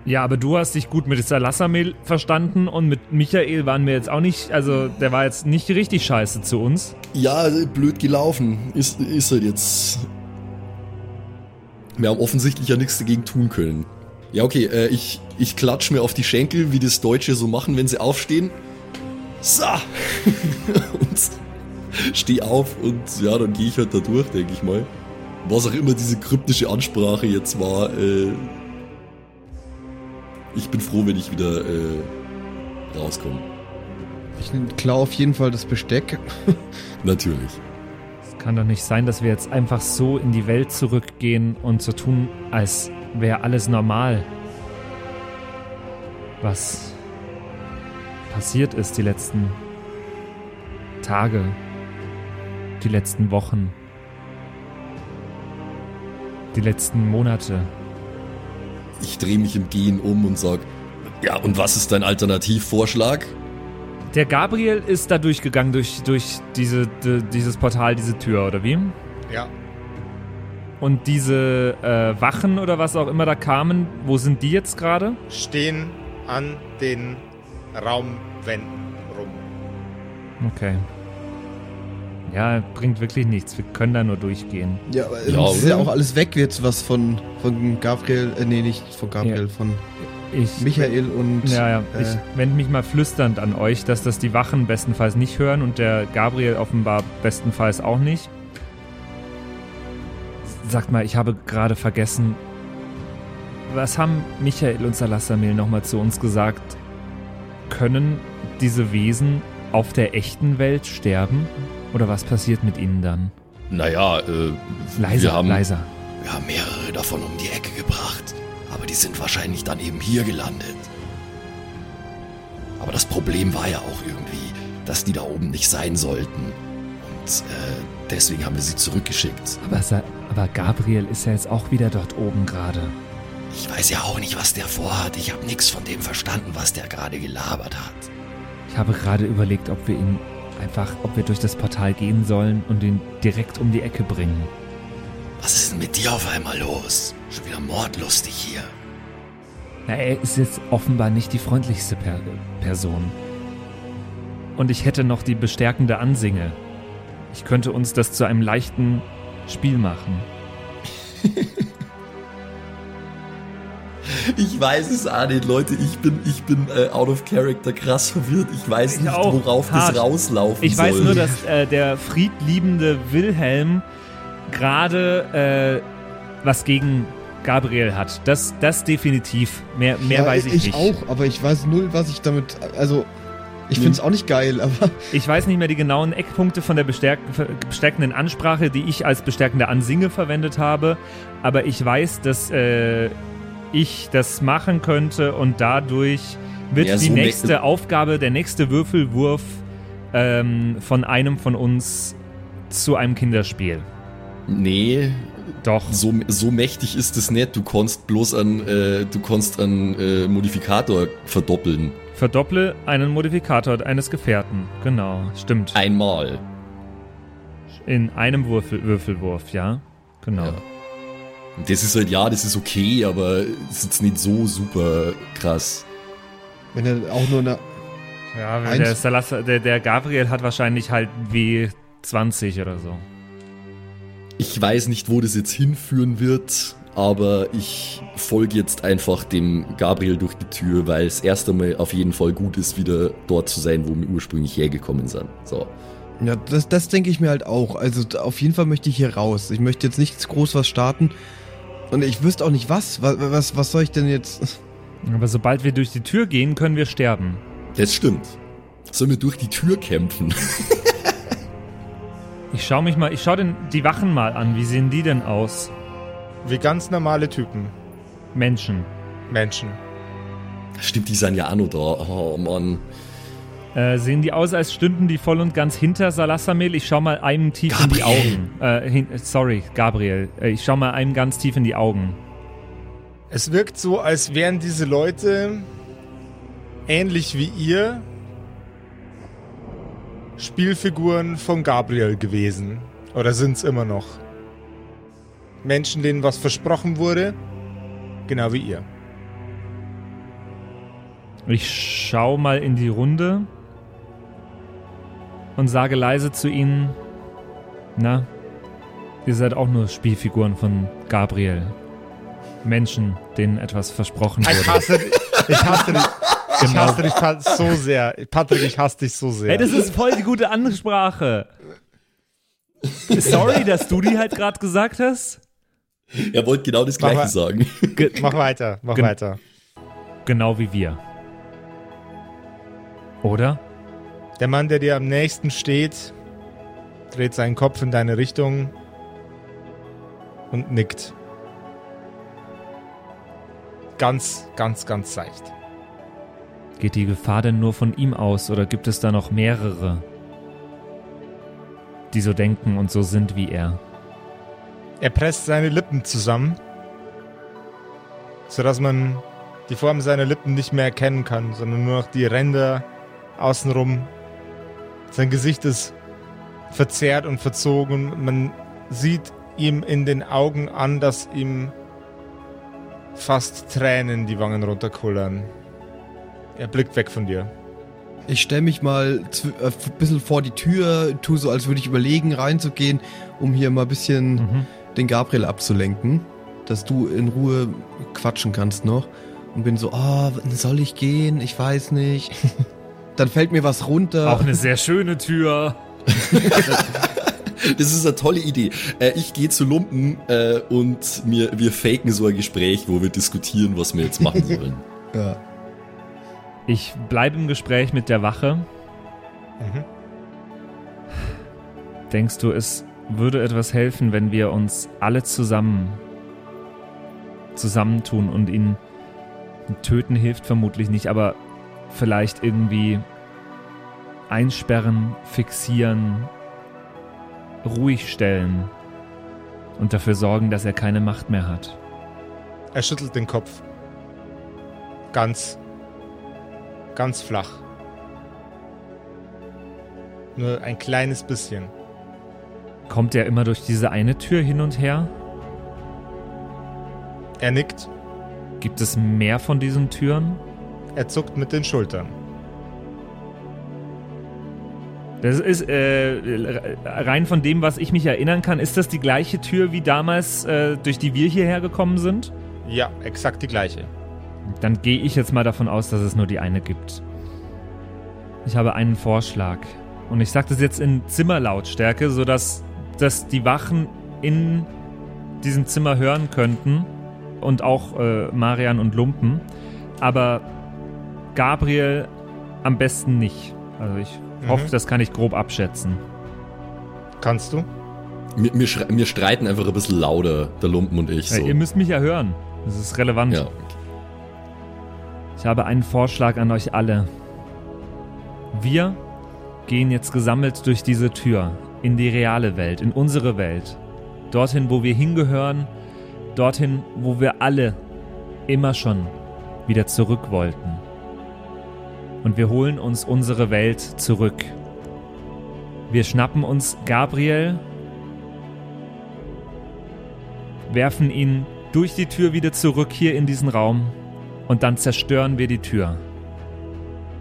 Ja, aber du hast dich gut mit Salassamel verstanden und mit Michael waren wir jetzt auch nicht, also der war jetzt nicht richtig scheiße zu uns. Ja, blöd gelaufen. Ist, ist halt jetzt. Wir haben offensichtlich ja nichts dagegen tun können. Ja, okay, äh, ich, ich klatsch mir auf die Schenkel, wie das Deutsche so machen, wenn sie aufstehen. So! und steh auf und ja, dann gehe ich halt da durch, denke ich mal. Was auch immer diese kryptische Ansprache jetzt war, äh, ich bin froh, wenn ich wieder äh, rauskomme. Ich klaue auf jeden Fall das Besteck. Natürlich. Es kann doch nicht sein, dass wir jetzt einfach so in die Welt zurückgehen und so tun, als wäre alles normal. Was passiert ist die letzten Tage, die letzten Wochen, die letzten Monate. Ich drehe mich im Gehen um und sag, ja, und was ist dein Alternativvorschlag? Der Gabriel ist da durchgegangen durch, durch diese, die, dieses Portal, diese Tür, oder wie? Ja. Und diese äh, Wachen oder was auch immer da kamen, wo sind die jetzt gerade? Stehen an den Raumwänden rum. Okay. Ja, bringt wirklich nichts. Wir können da nur durchgehen. Ja, aber ja, ist ja auch alles weg jetzt, was von, von Gabriel, äh, nee, nicht von Gabriel, ja. von ich, Michael und. Ja, ja. Äh, ich wende mich mal flüsternd an euch, dass das die Wachen bestenfalls nicht hören und der Gabriel offenbar bestenfalls auch nicht. Sagt mal, ich habe gerade vergessen, was haben Michael und Salassamil nochmal zu uns gesagt? Können diese Wesen auf der echten Welt sterben? Oder was passiert mit ihnen dann? Naja, äh, leiser, wir haben, leiser. Wir haben mehrere davon um die Ecke gebracht, aber die sind wahrscheinlich dann eben hier gelandet. Aber das Problem war ja auch irgendwie, dass die da oben nicht sein sollten. Und äh, deswegen haben wir sie zurückgeschickt. Aber, aber Gabriel ist ja jetzt auch wieder dort oben gerade. Ich weiß ja auch nicht, was der vorhat. Ich habe nichts von dem verstanden, was der gerade gelabert hat. Ich habe gerade überlegt, ob wir ihn einfach, ob wir durch das Portal gehen sollen und ihn direkt um die Ecke bringen. Was ist denn mit dir auf einmal los? Schon wieder mordlustig hier. Na, er ist jetzt offenbar nicht die freundlichste per Person. Und ich hätte noch die bestärkende Ansinge. Ich könnte uns das zu einem leichten Spiel machen. Ich weiß es auch nicht, Leute. Ich bin, ich bin äh, out of character krass verwirrt. Ich weiß nicht, auch worauf hart. das rauslaufen ich soll. Ich weiß nur, dass äh, der friedliebende Wilhelm gerade äh, was gegen Gabriel hat. Das, das definitiv. Mehr, mehr ja, weiß ich, ich nicht. Ich auch, aber ich weiß null, was ich damit. Also, ich finde es auch nicht geil, aber. Ich weiß nicht mehr die genauen Eckpunkte von der bestärkenden Ansprache, die ich als bestärkende Ansinge verwendet habe, aber ich weiß, dass äh, ich das machen könnte und dadurch wird ja, die so nächste Aufgabe, der nächste Würfelwurf ähm, von einem von uns zu einem Kinderspiel. Nee. Doch. So, so mächtig ist es nicht. Du kannst bloß an, äh, du kannst an äh, Modifikator verdoppeln. Verdopple einen Modifikator eines Gefährten. Genau, stimmt. Einmal. In einem Würfel, Würfelwurf, ja. Genau. Ja. Das ist halt, ja, das ist okay, aber ist jetzt nicht so super krass. Wenn er auch nur eine. Ja, der, Salas, der, der Gabriel hat wahrscheinlich halt W20 oder so. Ich weiß nicht, wo das jetzt hinführen wird, aber ich folge jetzt einfach dem Gabriel durch die Tür, weil es erst einmal auf jeden Fall gut ist, wieder dort zu sein, wo wir ursprünglich hergekommen sind. So. Ja, das, das denke ich mir halt auch. Also auf jeden Fall möchte ich hier raus. Ich möchte jetzt nichts groß was starten. Und ich wüsste auch nicht was. Was, was, was soll ich denn jetzt. Aber sobald wir durch die Tür gehen, können wir sterben. Das stimmt. Sollen wir durch die Tür kämpfen? ich schau mich mal, ich schau den, die Wachen mal an. Wie sehen die denn aus? Wie ganz normale Typen. Menschen. Menschen. Stimmt, die sind ja auch noch da. Oh Mann. Äh, sehen die aus, als stünden die voll und ganz hinter Salassamel? Ich schau mal einem tief Gabriel. in die Augen. Äh, hin, sorry, Gabriel. Äh, ich schau mal einem ganz tief in die Augen. Es wirkt so, als wären diese Leute ähnlich wie ihr Spielfiguren von Gabriel gewesen. Oder sind es immer noch? Menschen, denen was versprochen wurde, genau wie ihr. Ich schau mal in die Runde und sage leise zu ihnen: Na, ihr seid auch nur Spielfiguren von Gabriel. Menschen, denen etwas versprochen Ich wurde. hasse dich. Ich hasse dich. Ich hasse dich so sehr. Patrick, ich hasse dich so sehr. Ey, das ist voll die gute Ansprache. Sorry, dass du die halt gerade gesagt hast. Er wollte genau das Mach Gleiche mal. sagen. mach weiter, mach Gen- weiter. Genau wie wir. Oder? Der Mann, der dir am nächsten steht, dreht seinen Kopf in deine Richtung und nickt. Ganz, ganz, ganz seicht. Geht die Gefahr denn nur von ihm aus oder gibt es da noch mehrere, die so denken und so sind wie er? Er presst seine Lippen zusammen, sodass man die Form seiner Lippen nicht mehr erkennen kann, sondern nur noch die Ränder außenrum. Sein Gesicht ist verzerrt und verzogen. Man sieht ihm in den Augen an, dass ihm fast Tränen die Wangen runterkullern. Er blickt weg von dir. Ich stelle mich mal zw- äh, ein bisschen vor die Tür, tu so, als würde ich überlegen, reinzugehen, um hier mal ein bisschen Mhm. den Gabriel abzulenken, dass du in Ruhe quatschen kannst noch. Und bin so, oh, soll ich gehen? Ich weiß nicht. Dann fällt mir was runter. Auch eine sehr schöne Tür. Das ist eine tolle Idee. Äh, ich gehe zu Lumpen äh, und mir, wir faken so ein Gespräch, wo wir diskutieren, was wir jetzt machen sollen. Ja. Ich bleibe im Gespräch mit der Wache. Mhm. Denkst du, es würde etwas helfen, wenn wir uns alle zusammen zusammentun und ihn töten hilft vermutlich nicht, aber vielleicht irgendwie einsperren, fixieren, ruhig stellen und dafür sorgen, dass er keine Macht mehr hat. Er schüttelt den Kopf. Ganz, ganz flach. Nur ein kleines bisschen. Kommt er immer durch diese eine Tür hin und her? Er nickt, Gibt es mehr von diesen Türen? Er zuckt mit den Schultern. Das ist äh, rein von dem, was ich mich erinnern kann, ist das die gleiche Tür wie damals, äh, durch die wir hierher gekommen sind? Ja, exakt die gleiche. Dann gehe ich jetzt mal davon aus, dass es nur die eine gibt. Ich habe einen Vorschlag. Und ich sage das jetzt in Zimmerlautstärke, sodass dass die Wachen in diesem Zimmer hören könnten. Und auch äh, Marian und Lumpen. Aber Gabriel am besten nicht. Also ich Mhm. hoffe, das kann ich grob abschätzen. Kannst du? Wir, wir, wir streiten einfach ein bisschen lauter, der Lumpen und ich. Ja, So. ihr müsst mich ja hören. Das ist relevant. ja. Ich habe einen Vorschlag an euch alle. Wir gehen jetzt gesammelt durch diese Tür in die reale Welt, in unsere Welt. Dorthin, wo wir hingehören, dorthin, wo wir alle immer schon wieder zurück wollten. Und wir holen uns unsere Welt zurück. Wir schnappen uns Gabriel, werfen ihn durch die Tür wieder zurück hier in diesen Raum und dann zerstören wir die Tür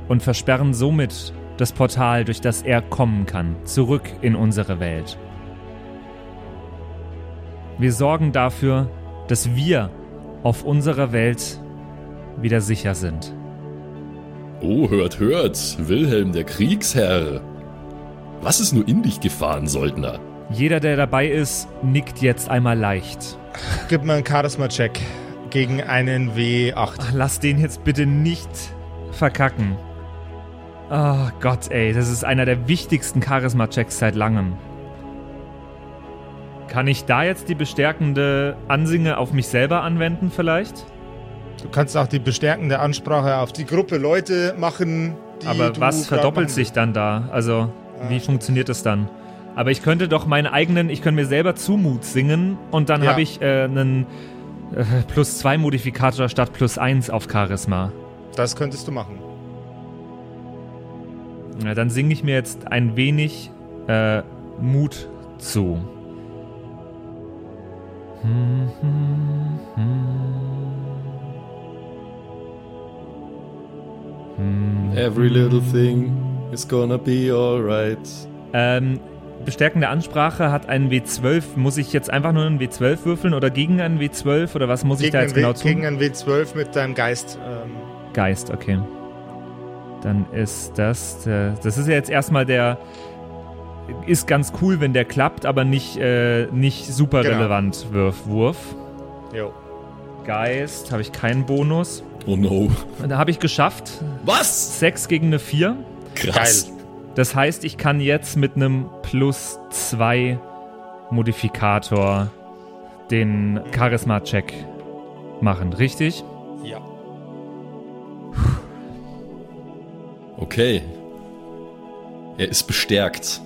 und versperren somit das Portal, durch das er kommen kann, zurück in unsere Welt. Wir sorgen dafür, dass wir auf unserer Welt wieder sicher sind. Oh, hört, hört. Wilhelm, der Kriegsherr. Was ist nur in dich gefahren, Soldner? Jeder, der dabei ist, nickt jetzt einmal leicht. Gib mir einen Charisma-Check gegen einen W8. Ach, lass den jetzt bitte nicht verkacken. Oh Gott, ey, das ist einer der wichtigsten Charisma-Checks seit langem. Kann ich da jetzt die bestärkende Ansinge auf mich selber anwenden vielleicht? Du kannst auch die bestärkende Ansprache auf die Gruppe Leute machen, die Aber was verdoppelt sich dann da? Also, wie Ah. funktioniert das dann? Aber ich könnte doch meinen eigenen, ich könnte mir selber Zumut singen und dann Ja. habe ich äh, einen äh, plus 2 Modifikator statt plus 1 auf Charisma. Das könntest du machen. Ja, dann singe ich mir jetzt ein wenig äh, Mut zu. Hm, hm, hm. Every little thing is gonna be alright. Ähm, bestärkende Ansprache hat einen W12. Muss ich jetzt einfach nur einen W12 würfeln oder gegen einen W12 oder was muss ich da Gegen, jetzt genau tun? gegen ein W12 mit deinem Geist. Ähm, Geist, okay. Dann ist das, der, das ist ja jetzt erstmal der, ist ganz cool, wenn der klappt, aber nicht, äh, nicht super Genau. relevant Wurf. Wurf. jo. Geist, habe ich keinen Bonus. Oh no. Da habe ich geschafft. Was? 6 gegen eine 4. Krass. Das heißt, ich kann jetzt mit einem plus 2 Modifikator den Charisma-Check machen, richtig? Ja. Okay. Er ist bestärkt.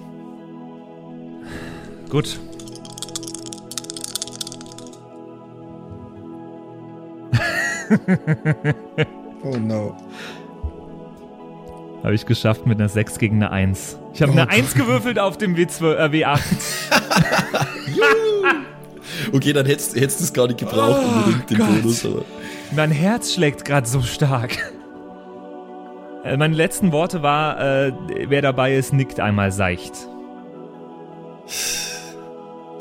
Gut. Oh no. Habe ich geschafft mit einer 6 gegen eine 1. Ich habe Oh eine Gott. 1 gewürfelt auf dem W12, äh, W8. Okay, dann hättest, hättest du es gar nicht gebraucht, unbedingt den Gott. Bonus. Aber Mein Herz schlägt gerade so stark. Äh, Meine letzten Worte war, äh, wer dabei ist, nickt einmal seicht.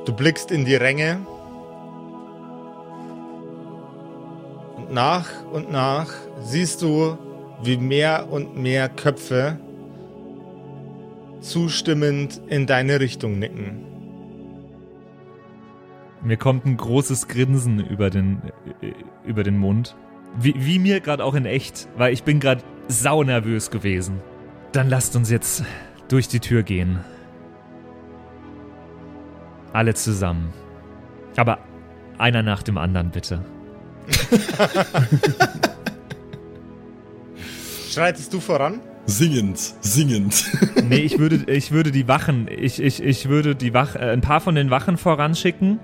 Du blickst in die Ränge. Und nach und nach siehst du, wie mehr und mehr Köpfe zustimmend in deine Richtung nicken. Mir kommt ein großes Grinsen über den, über den Mund. Wie, wie mir gerade auch in echt, weil ich bin gerade saunervös gewesen. Dann lasst uns jetzt durch die Tür gehen. Alle zusammen. Aber einer nach dem anderen, bitte. Schreitest du voran? singend, singend. Nee, ich würde, ich würde die Wachen, ich, ich, ich würde die Wach, äh, ein paar von den Wachen voranschicken.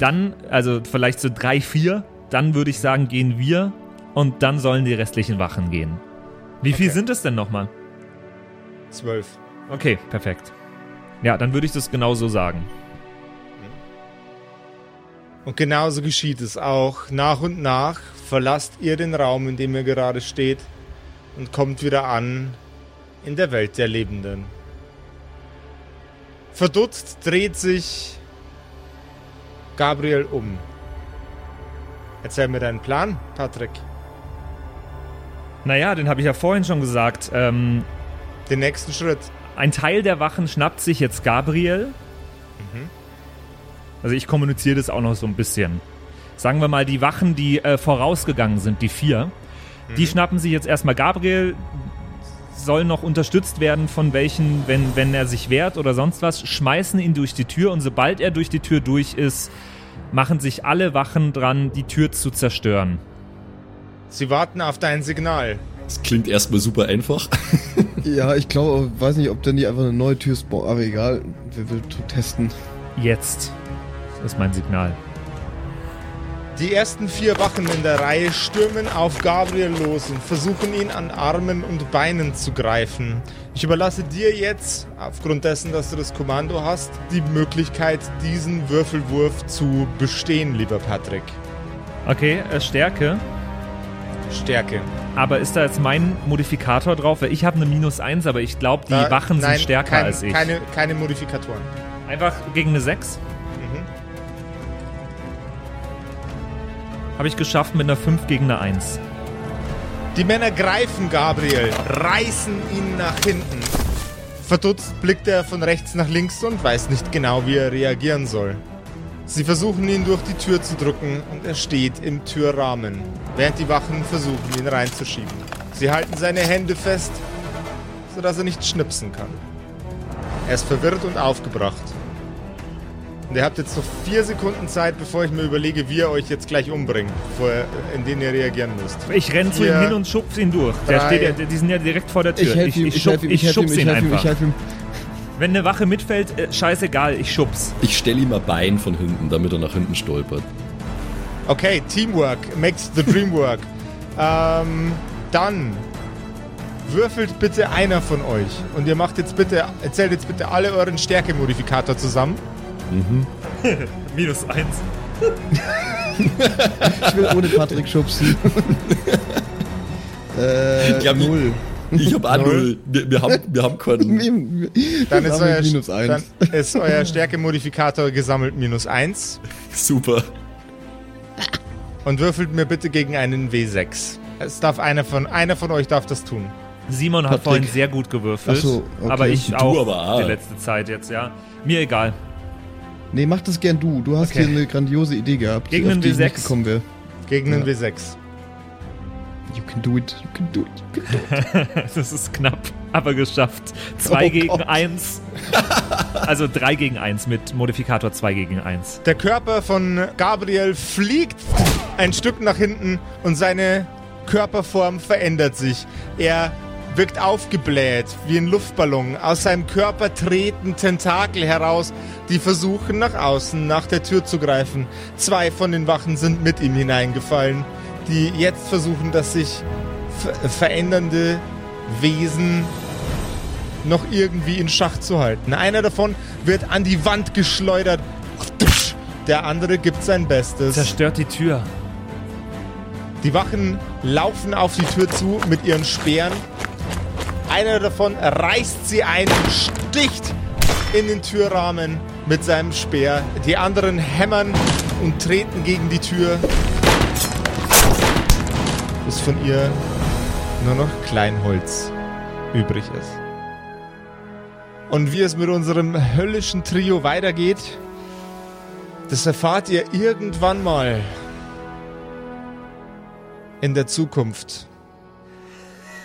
Dann, also vielleicht so drei, vier. Dann würde ich sagen, gehen wir und dann sollen die restlichen Wachen gehen. Wie viel Okay. sind es denn nochmal? Zwölf. Okay, perfekt. Ja, dann würde ich das genau so sagen. Und genauso geschieht es auch. Nach und nach verlasst ihr den Raum, in dem ihr gerade steht und kommt wieder an in der Welt der Lebenden. Verdutzt dreht sich Gabriel um. Erzähl mir deinen Plan, Patrick. Naja, den habe ich ja vorhin schon gesagt. Ähm, Den nächsten Schritt. ein Teil der Wachen schnappt sich jetzt Gabriel. Also ich kommuniziere das auch noch so ein bisschen. Sagen wir mal, die Wachen, die äh, vorausgegangen sind, die vier, die schnappen sich jetzt erstmal Gabriel, soll noch unterstützt werden von welchen, wenn, wenn er sich wehrt oder sonst was, schmeißen ihn durch die Tür und sobald er durch die Tür durch ist, machen sich alle Wachen dran, die Tür zu zerstören. Sie warten auf dein Signal. Das klingt erstmal super einfach. Ja, ich glaube, weiß nicht, ob der nicht einfach eine neue Tür spawnt, aber egal, wir will testen. Jetzt. Das ist mein Signal. Die ersten vier Wachen in der Reihe stürmen auf Gabriel los und versuchen ihn an Armen und Beinen zu greifen. Ich überlasse dir jetzt, aufgrund dessen, dass du das Kommando hast, die Möglichkeit, diesen Würfelwurf zu bestehen, lieber Patrick. Okay, äh, Stärke. Stärke. Aber ist da jetzt mein Modifikator drauf? Weil ich habe eine Minus 1, aber ich glaube, die Wachen nein, sind stärker kein, als ich. Keine, keine Modifikatoren. Einfach gegen eine 6? Habe ich geschafft mit einer 5 gegen eine 1. Die Männer greifen Gabriel, reißen ihn nach hinten. Verdutzt blickt er von rechts nach links und weiß nicht genau, wie er reagieren soll. Sie versuchen ihn durch die Tür zu drücken und er steht im Türrahmen, während die Wachen versuchen, ihn reinzuschieben. Sie halten seine Hände fest, sodass er nicht schnipsen kann. Er ist verwirrt und aufgebracht. Und ihr habt jetzt noch vier Sekunden Zeit, bevor ich mir überlege, wie ihr euch jetzt gleich umbringt, bevor, in denen ihr reagieren müsst. Ich renn zu ihm hin und schubs ihn durch. Der drei. steht die sind ja direkt vor der Tür. Ich helfe ihm, ich, schub, ihm, ich schubs ich ihn ihm, einfach. ich ihm. Wenn eine Wache mitfällt, äh, scheißegal, ich schubs. Ich stelle ihm ein Bein von hinten, damit er nach hinten stolpert. Okay, Teamwork makes the dream work. ähm, dann würfelt bitte einer von euch und ihr macht jetzt bitte, erzählt jetzt bitte alle euren Stärkemodifikator zusammen. Minus eins. Ich will ohne Patrick schubsen. äh, Ich ich- null. Ich habe auch Null. null. Wir, wir, haben, wir haben keinen. Dann ist, euer, minus dann eins. ist euer Stärkemodifikator gesammelt minus 1 Super. und würfelt mir bitte gegen einen W6. Es darf einer von, einer von euch darf das tun. Simon hat Patrick. vorhin sehr gut gewürfelt. Ach so, okay. Aber ich Du auch aber auch. die letzte Zeit jetzt, ja. Mir egal. Nee, mach das gern du. Du hast Okay. hier eine grandiose Idee gehabt, Gegen auf einen die ich nicht W6. gekommen wäre. Gegen einen Ja. W6. You can do it, you can do it. You can do it. Das ist knapp, aber geschafft. Zwei Oh gegen Gott. eins. Also drei gegen eins mit Modifikator zwei gegen eins. Der Körper von Gabriel fliegt ein Stück nach hinten und seine Körperform verändert sich. Er wirkt aufgebläht wie ein Luftballon. Aus seinem Körper treten Tentakel heraus, die versuchen nach außen nach der Tür zu greifen. Zwei von den Wachen sind mit ihm hineingefallen, die jetzt versuchen, das sich ver verändernde Wesen noch irgendwie in Schach zu halten. Einer davon wird an die Wand geschleudert. Der andere gibt sein Bestes. Zerstört die Tür. Die Wachen laufen auf die Tür zu mit ihren Speeren. Einer davon reißt sie ein und sticht in den Türrahmen mit seinem Speer. Die anderen hämmern und treten gegen die Tür. Bis von ihr nur noch Kleinholz übrig ist. Und wie es mit unserem höllischen Trio weitergeht, das erfahrt ihr irgendwann mal in der Zukunft.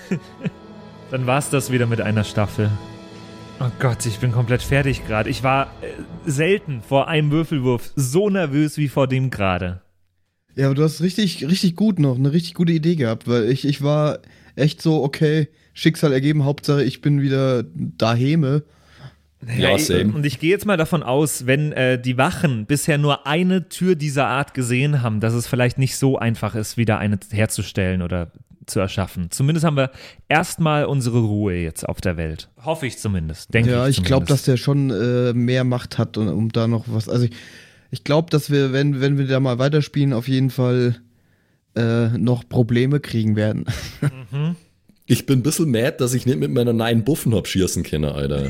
Dann war's das wieder mit einer Staffel. Oh Gott, ich bin komplett fertig gerade. Ich war äh, selten vor einem Würfelwurf so nervös wie vor dem gerade. Ja, aber du hast richtig, richtig gut noch, eine richtig gute Idee gehabt, weil ich, ich war echt so, okay, Schicksal ergeben, Hauptsache ich bin wieder daheme. Ja, ich- same. Und ich gehe jetzt mal davon aus, wenn äh, die Wachen bisher nur eine Tür dieser Art gesehen haben, dass es vielleicht nicht so einfach ist, wieder eine herzustellen oder zu erschaffen. Zumindest haben wir erstmal unsere Ruhe jetzt auf der Welt. Hoffe ich zumindest. Denke Ja, ich ich glaube, dass der schon äh, mehr Macht hat, um, um da noch was. Also ich, ich glaube, dass wir, wenn, wenn wir da mal weiterspielen, auf jeden Fall äh, noch Probleme kriegen werden. Ich bin ein bisschen mad, dass ich nicht mit meiner neuen Buffen hab schießen können, Alter.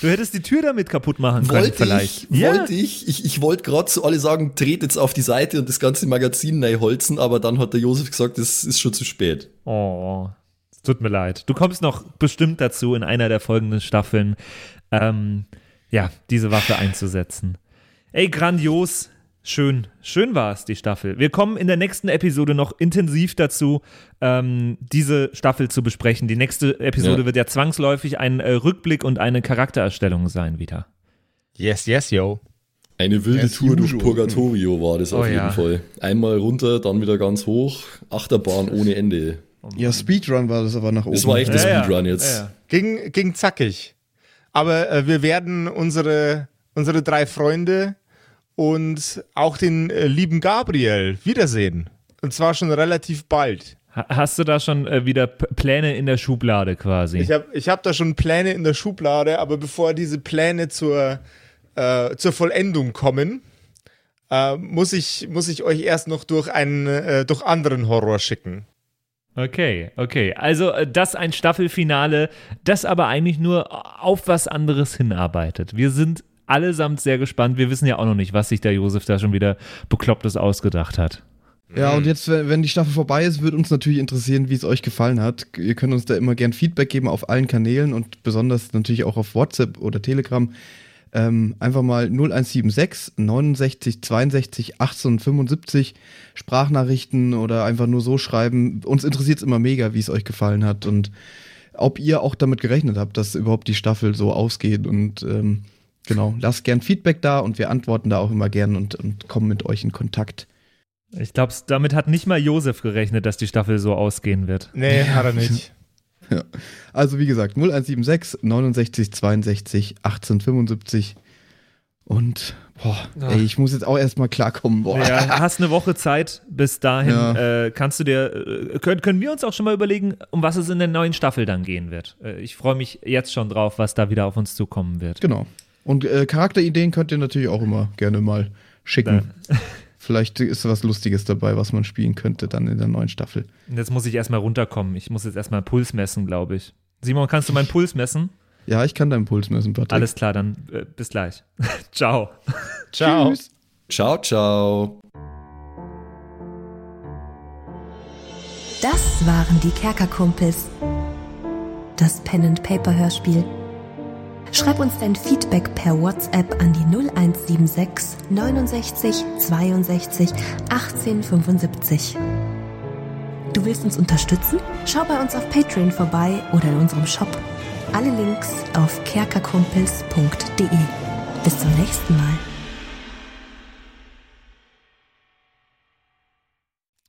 Du hättest die Tür damit kaputt machen können, Wollte vielleicht. ich, wollte ich. Ich, ich wollte gerade zu alle sagen, dreht jetzt auf die Seite und das ganze Magazin neu holzen, aber dann hat der Josef gesagt, es ist schon zu spät. Oh, es tut mir leid. Du kommst noch bestimmt dazu, in einer der folgenden Staffeln, ähm, ja, diese Waffe einzusetzen. Ey, grandios. Schön, schön war es, die Staffel. Wir kommen in der nächsten Episode noch intensiv dazu, ähm, diese Staffel zu besprechen. Die nächste Episode Ja. wird ja zwangsläufig ein äh, Rückblick und eine Charaktererstellung sein wieder. Yes, yes, yo. Eine wilde As Tour durch. Purgatorio war das Oh auf jeden ja. Fall. Einmal runter, dann wieder ganz hoch. Achterbahn ohne Ende. ja, Speedrun war das aber nach oben. Das war echt das Ja, ja. Speedrun jetzt. Ja, ja. Ging, ging zackig. Aber äh, wir werden unsere, unsere drei Freunde und auch den äh, lieben Gabriel wiedersehen. Und zwar schon relativ bald. Ha- Hast du da schon äh, wieder Pläne in der Schublade quasi? Ich habe ich hab da schon Pläne in der Schublade, aber bevor diese Pläne zur, äh, zur Vollendung kommen, äh, muss, ich, muss ich euch erst noch durch einen äh, durch anderen Horror schicken. Okay, okay. Also äh, das ein Staffelfinale, das aber eigentlich nur auf was anderes hinarbeitet. Wir sind allesamt sehr gespannt. Wir wissen ja auch noch nicht, was sich der Josef da schon wieder beklopptes ausgedacht hat. Ja, und jetzt, wenn wenn die Staffel vorbei ist, wird uns natürlich interessieren, wie es euch gefallen hat. Ihr könnt uns da immer gern Feedback geben auf allen Kanälen und besonders natürlich auch auf WhatsApp oder Telegram. Ähm, einfach mal 0176 69 62 18 75 Sprachnachrichten oder einfach nur so schreiben. Uns interessiert es immer mega, wie es euch gefallen hat und ob ihr auch damit gerechnet habt, dass überhaupt die Staffel so ausgeht und ähm, genau, lasst gern Feedback da und wir antworten da auch immer gern und, und kommen mit euch in Kontakt. Ich glaube, damit hat nicht mal Josef gerechnet, dass die Staffel so ausgehen wird. Nee, hat er nicht. Ja. Also wie gesagt, 0176 69 62 1875 und boah, Ah. ey, ich muss jetzt auch erstmal klarkommen. Boah. Ja, hast eine Woche Zeit. Bis dahin Ja. äh, kannst du dir, äh, können, können wir uns auch schon mal überlegen, um was es in der neuen Staffel dann gehen wird. Äh, ich freue mich jetzt schon drauf, was da wieder auf uns zukommen wird. Genau. Und äh, Charakterideen könnt ihr natürlich auch immer gerne mal schicken. Vielleicht ist was Lustiges dabei, was man spielen könnte dann in der neuen Staffel. Und Jetzt muss ich erstmal runterkommen. Ich muss jetzt erstmal Puls messen, glaube ich. Simon, kannst du meinen Puls messen? Ja, ich kann deinen Puls messen, Patrick. Alles klar, dann äh, bis gleich. Ciao. Ciao. Tschüss. Ciao, ciao. Das waren die Kerkerkumpels. Das Pen and Paper Hörspiel. Schreib uns dein Feedback per WhatsApp an die 0176 69 62 1875. Du willst uns unterstützen? Schau bei uns auf Patreon vorbei oder in unserem Shop. Alle Links auf kerkerkumpels.de. Bis zum nächsten Mal.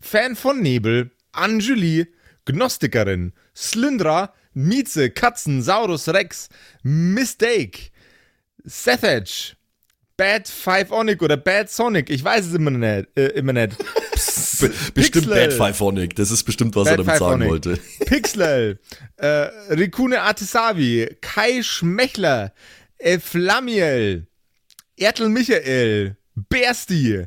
Fan von Nebel, Anjuli, Gnostikerin, Slyndra, Mieze, Katzen, Saurus Rex, Mistake, Sethage, Bad Five Onic oder Bad Sonic, ich weiß es immer nicht. Äh, immer nicht. Be bestimmt Pixel. Bad Fiveonic. Das ist bestimmt, was er Bad damit sagen Fiveonic. wollte. Pixlel, äh, Rikune Artisavi, Kai Schmechler, Eflamiel, Ertel Michael, Bersti,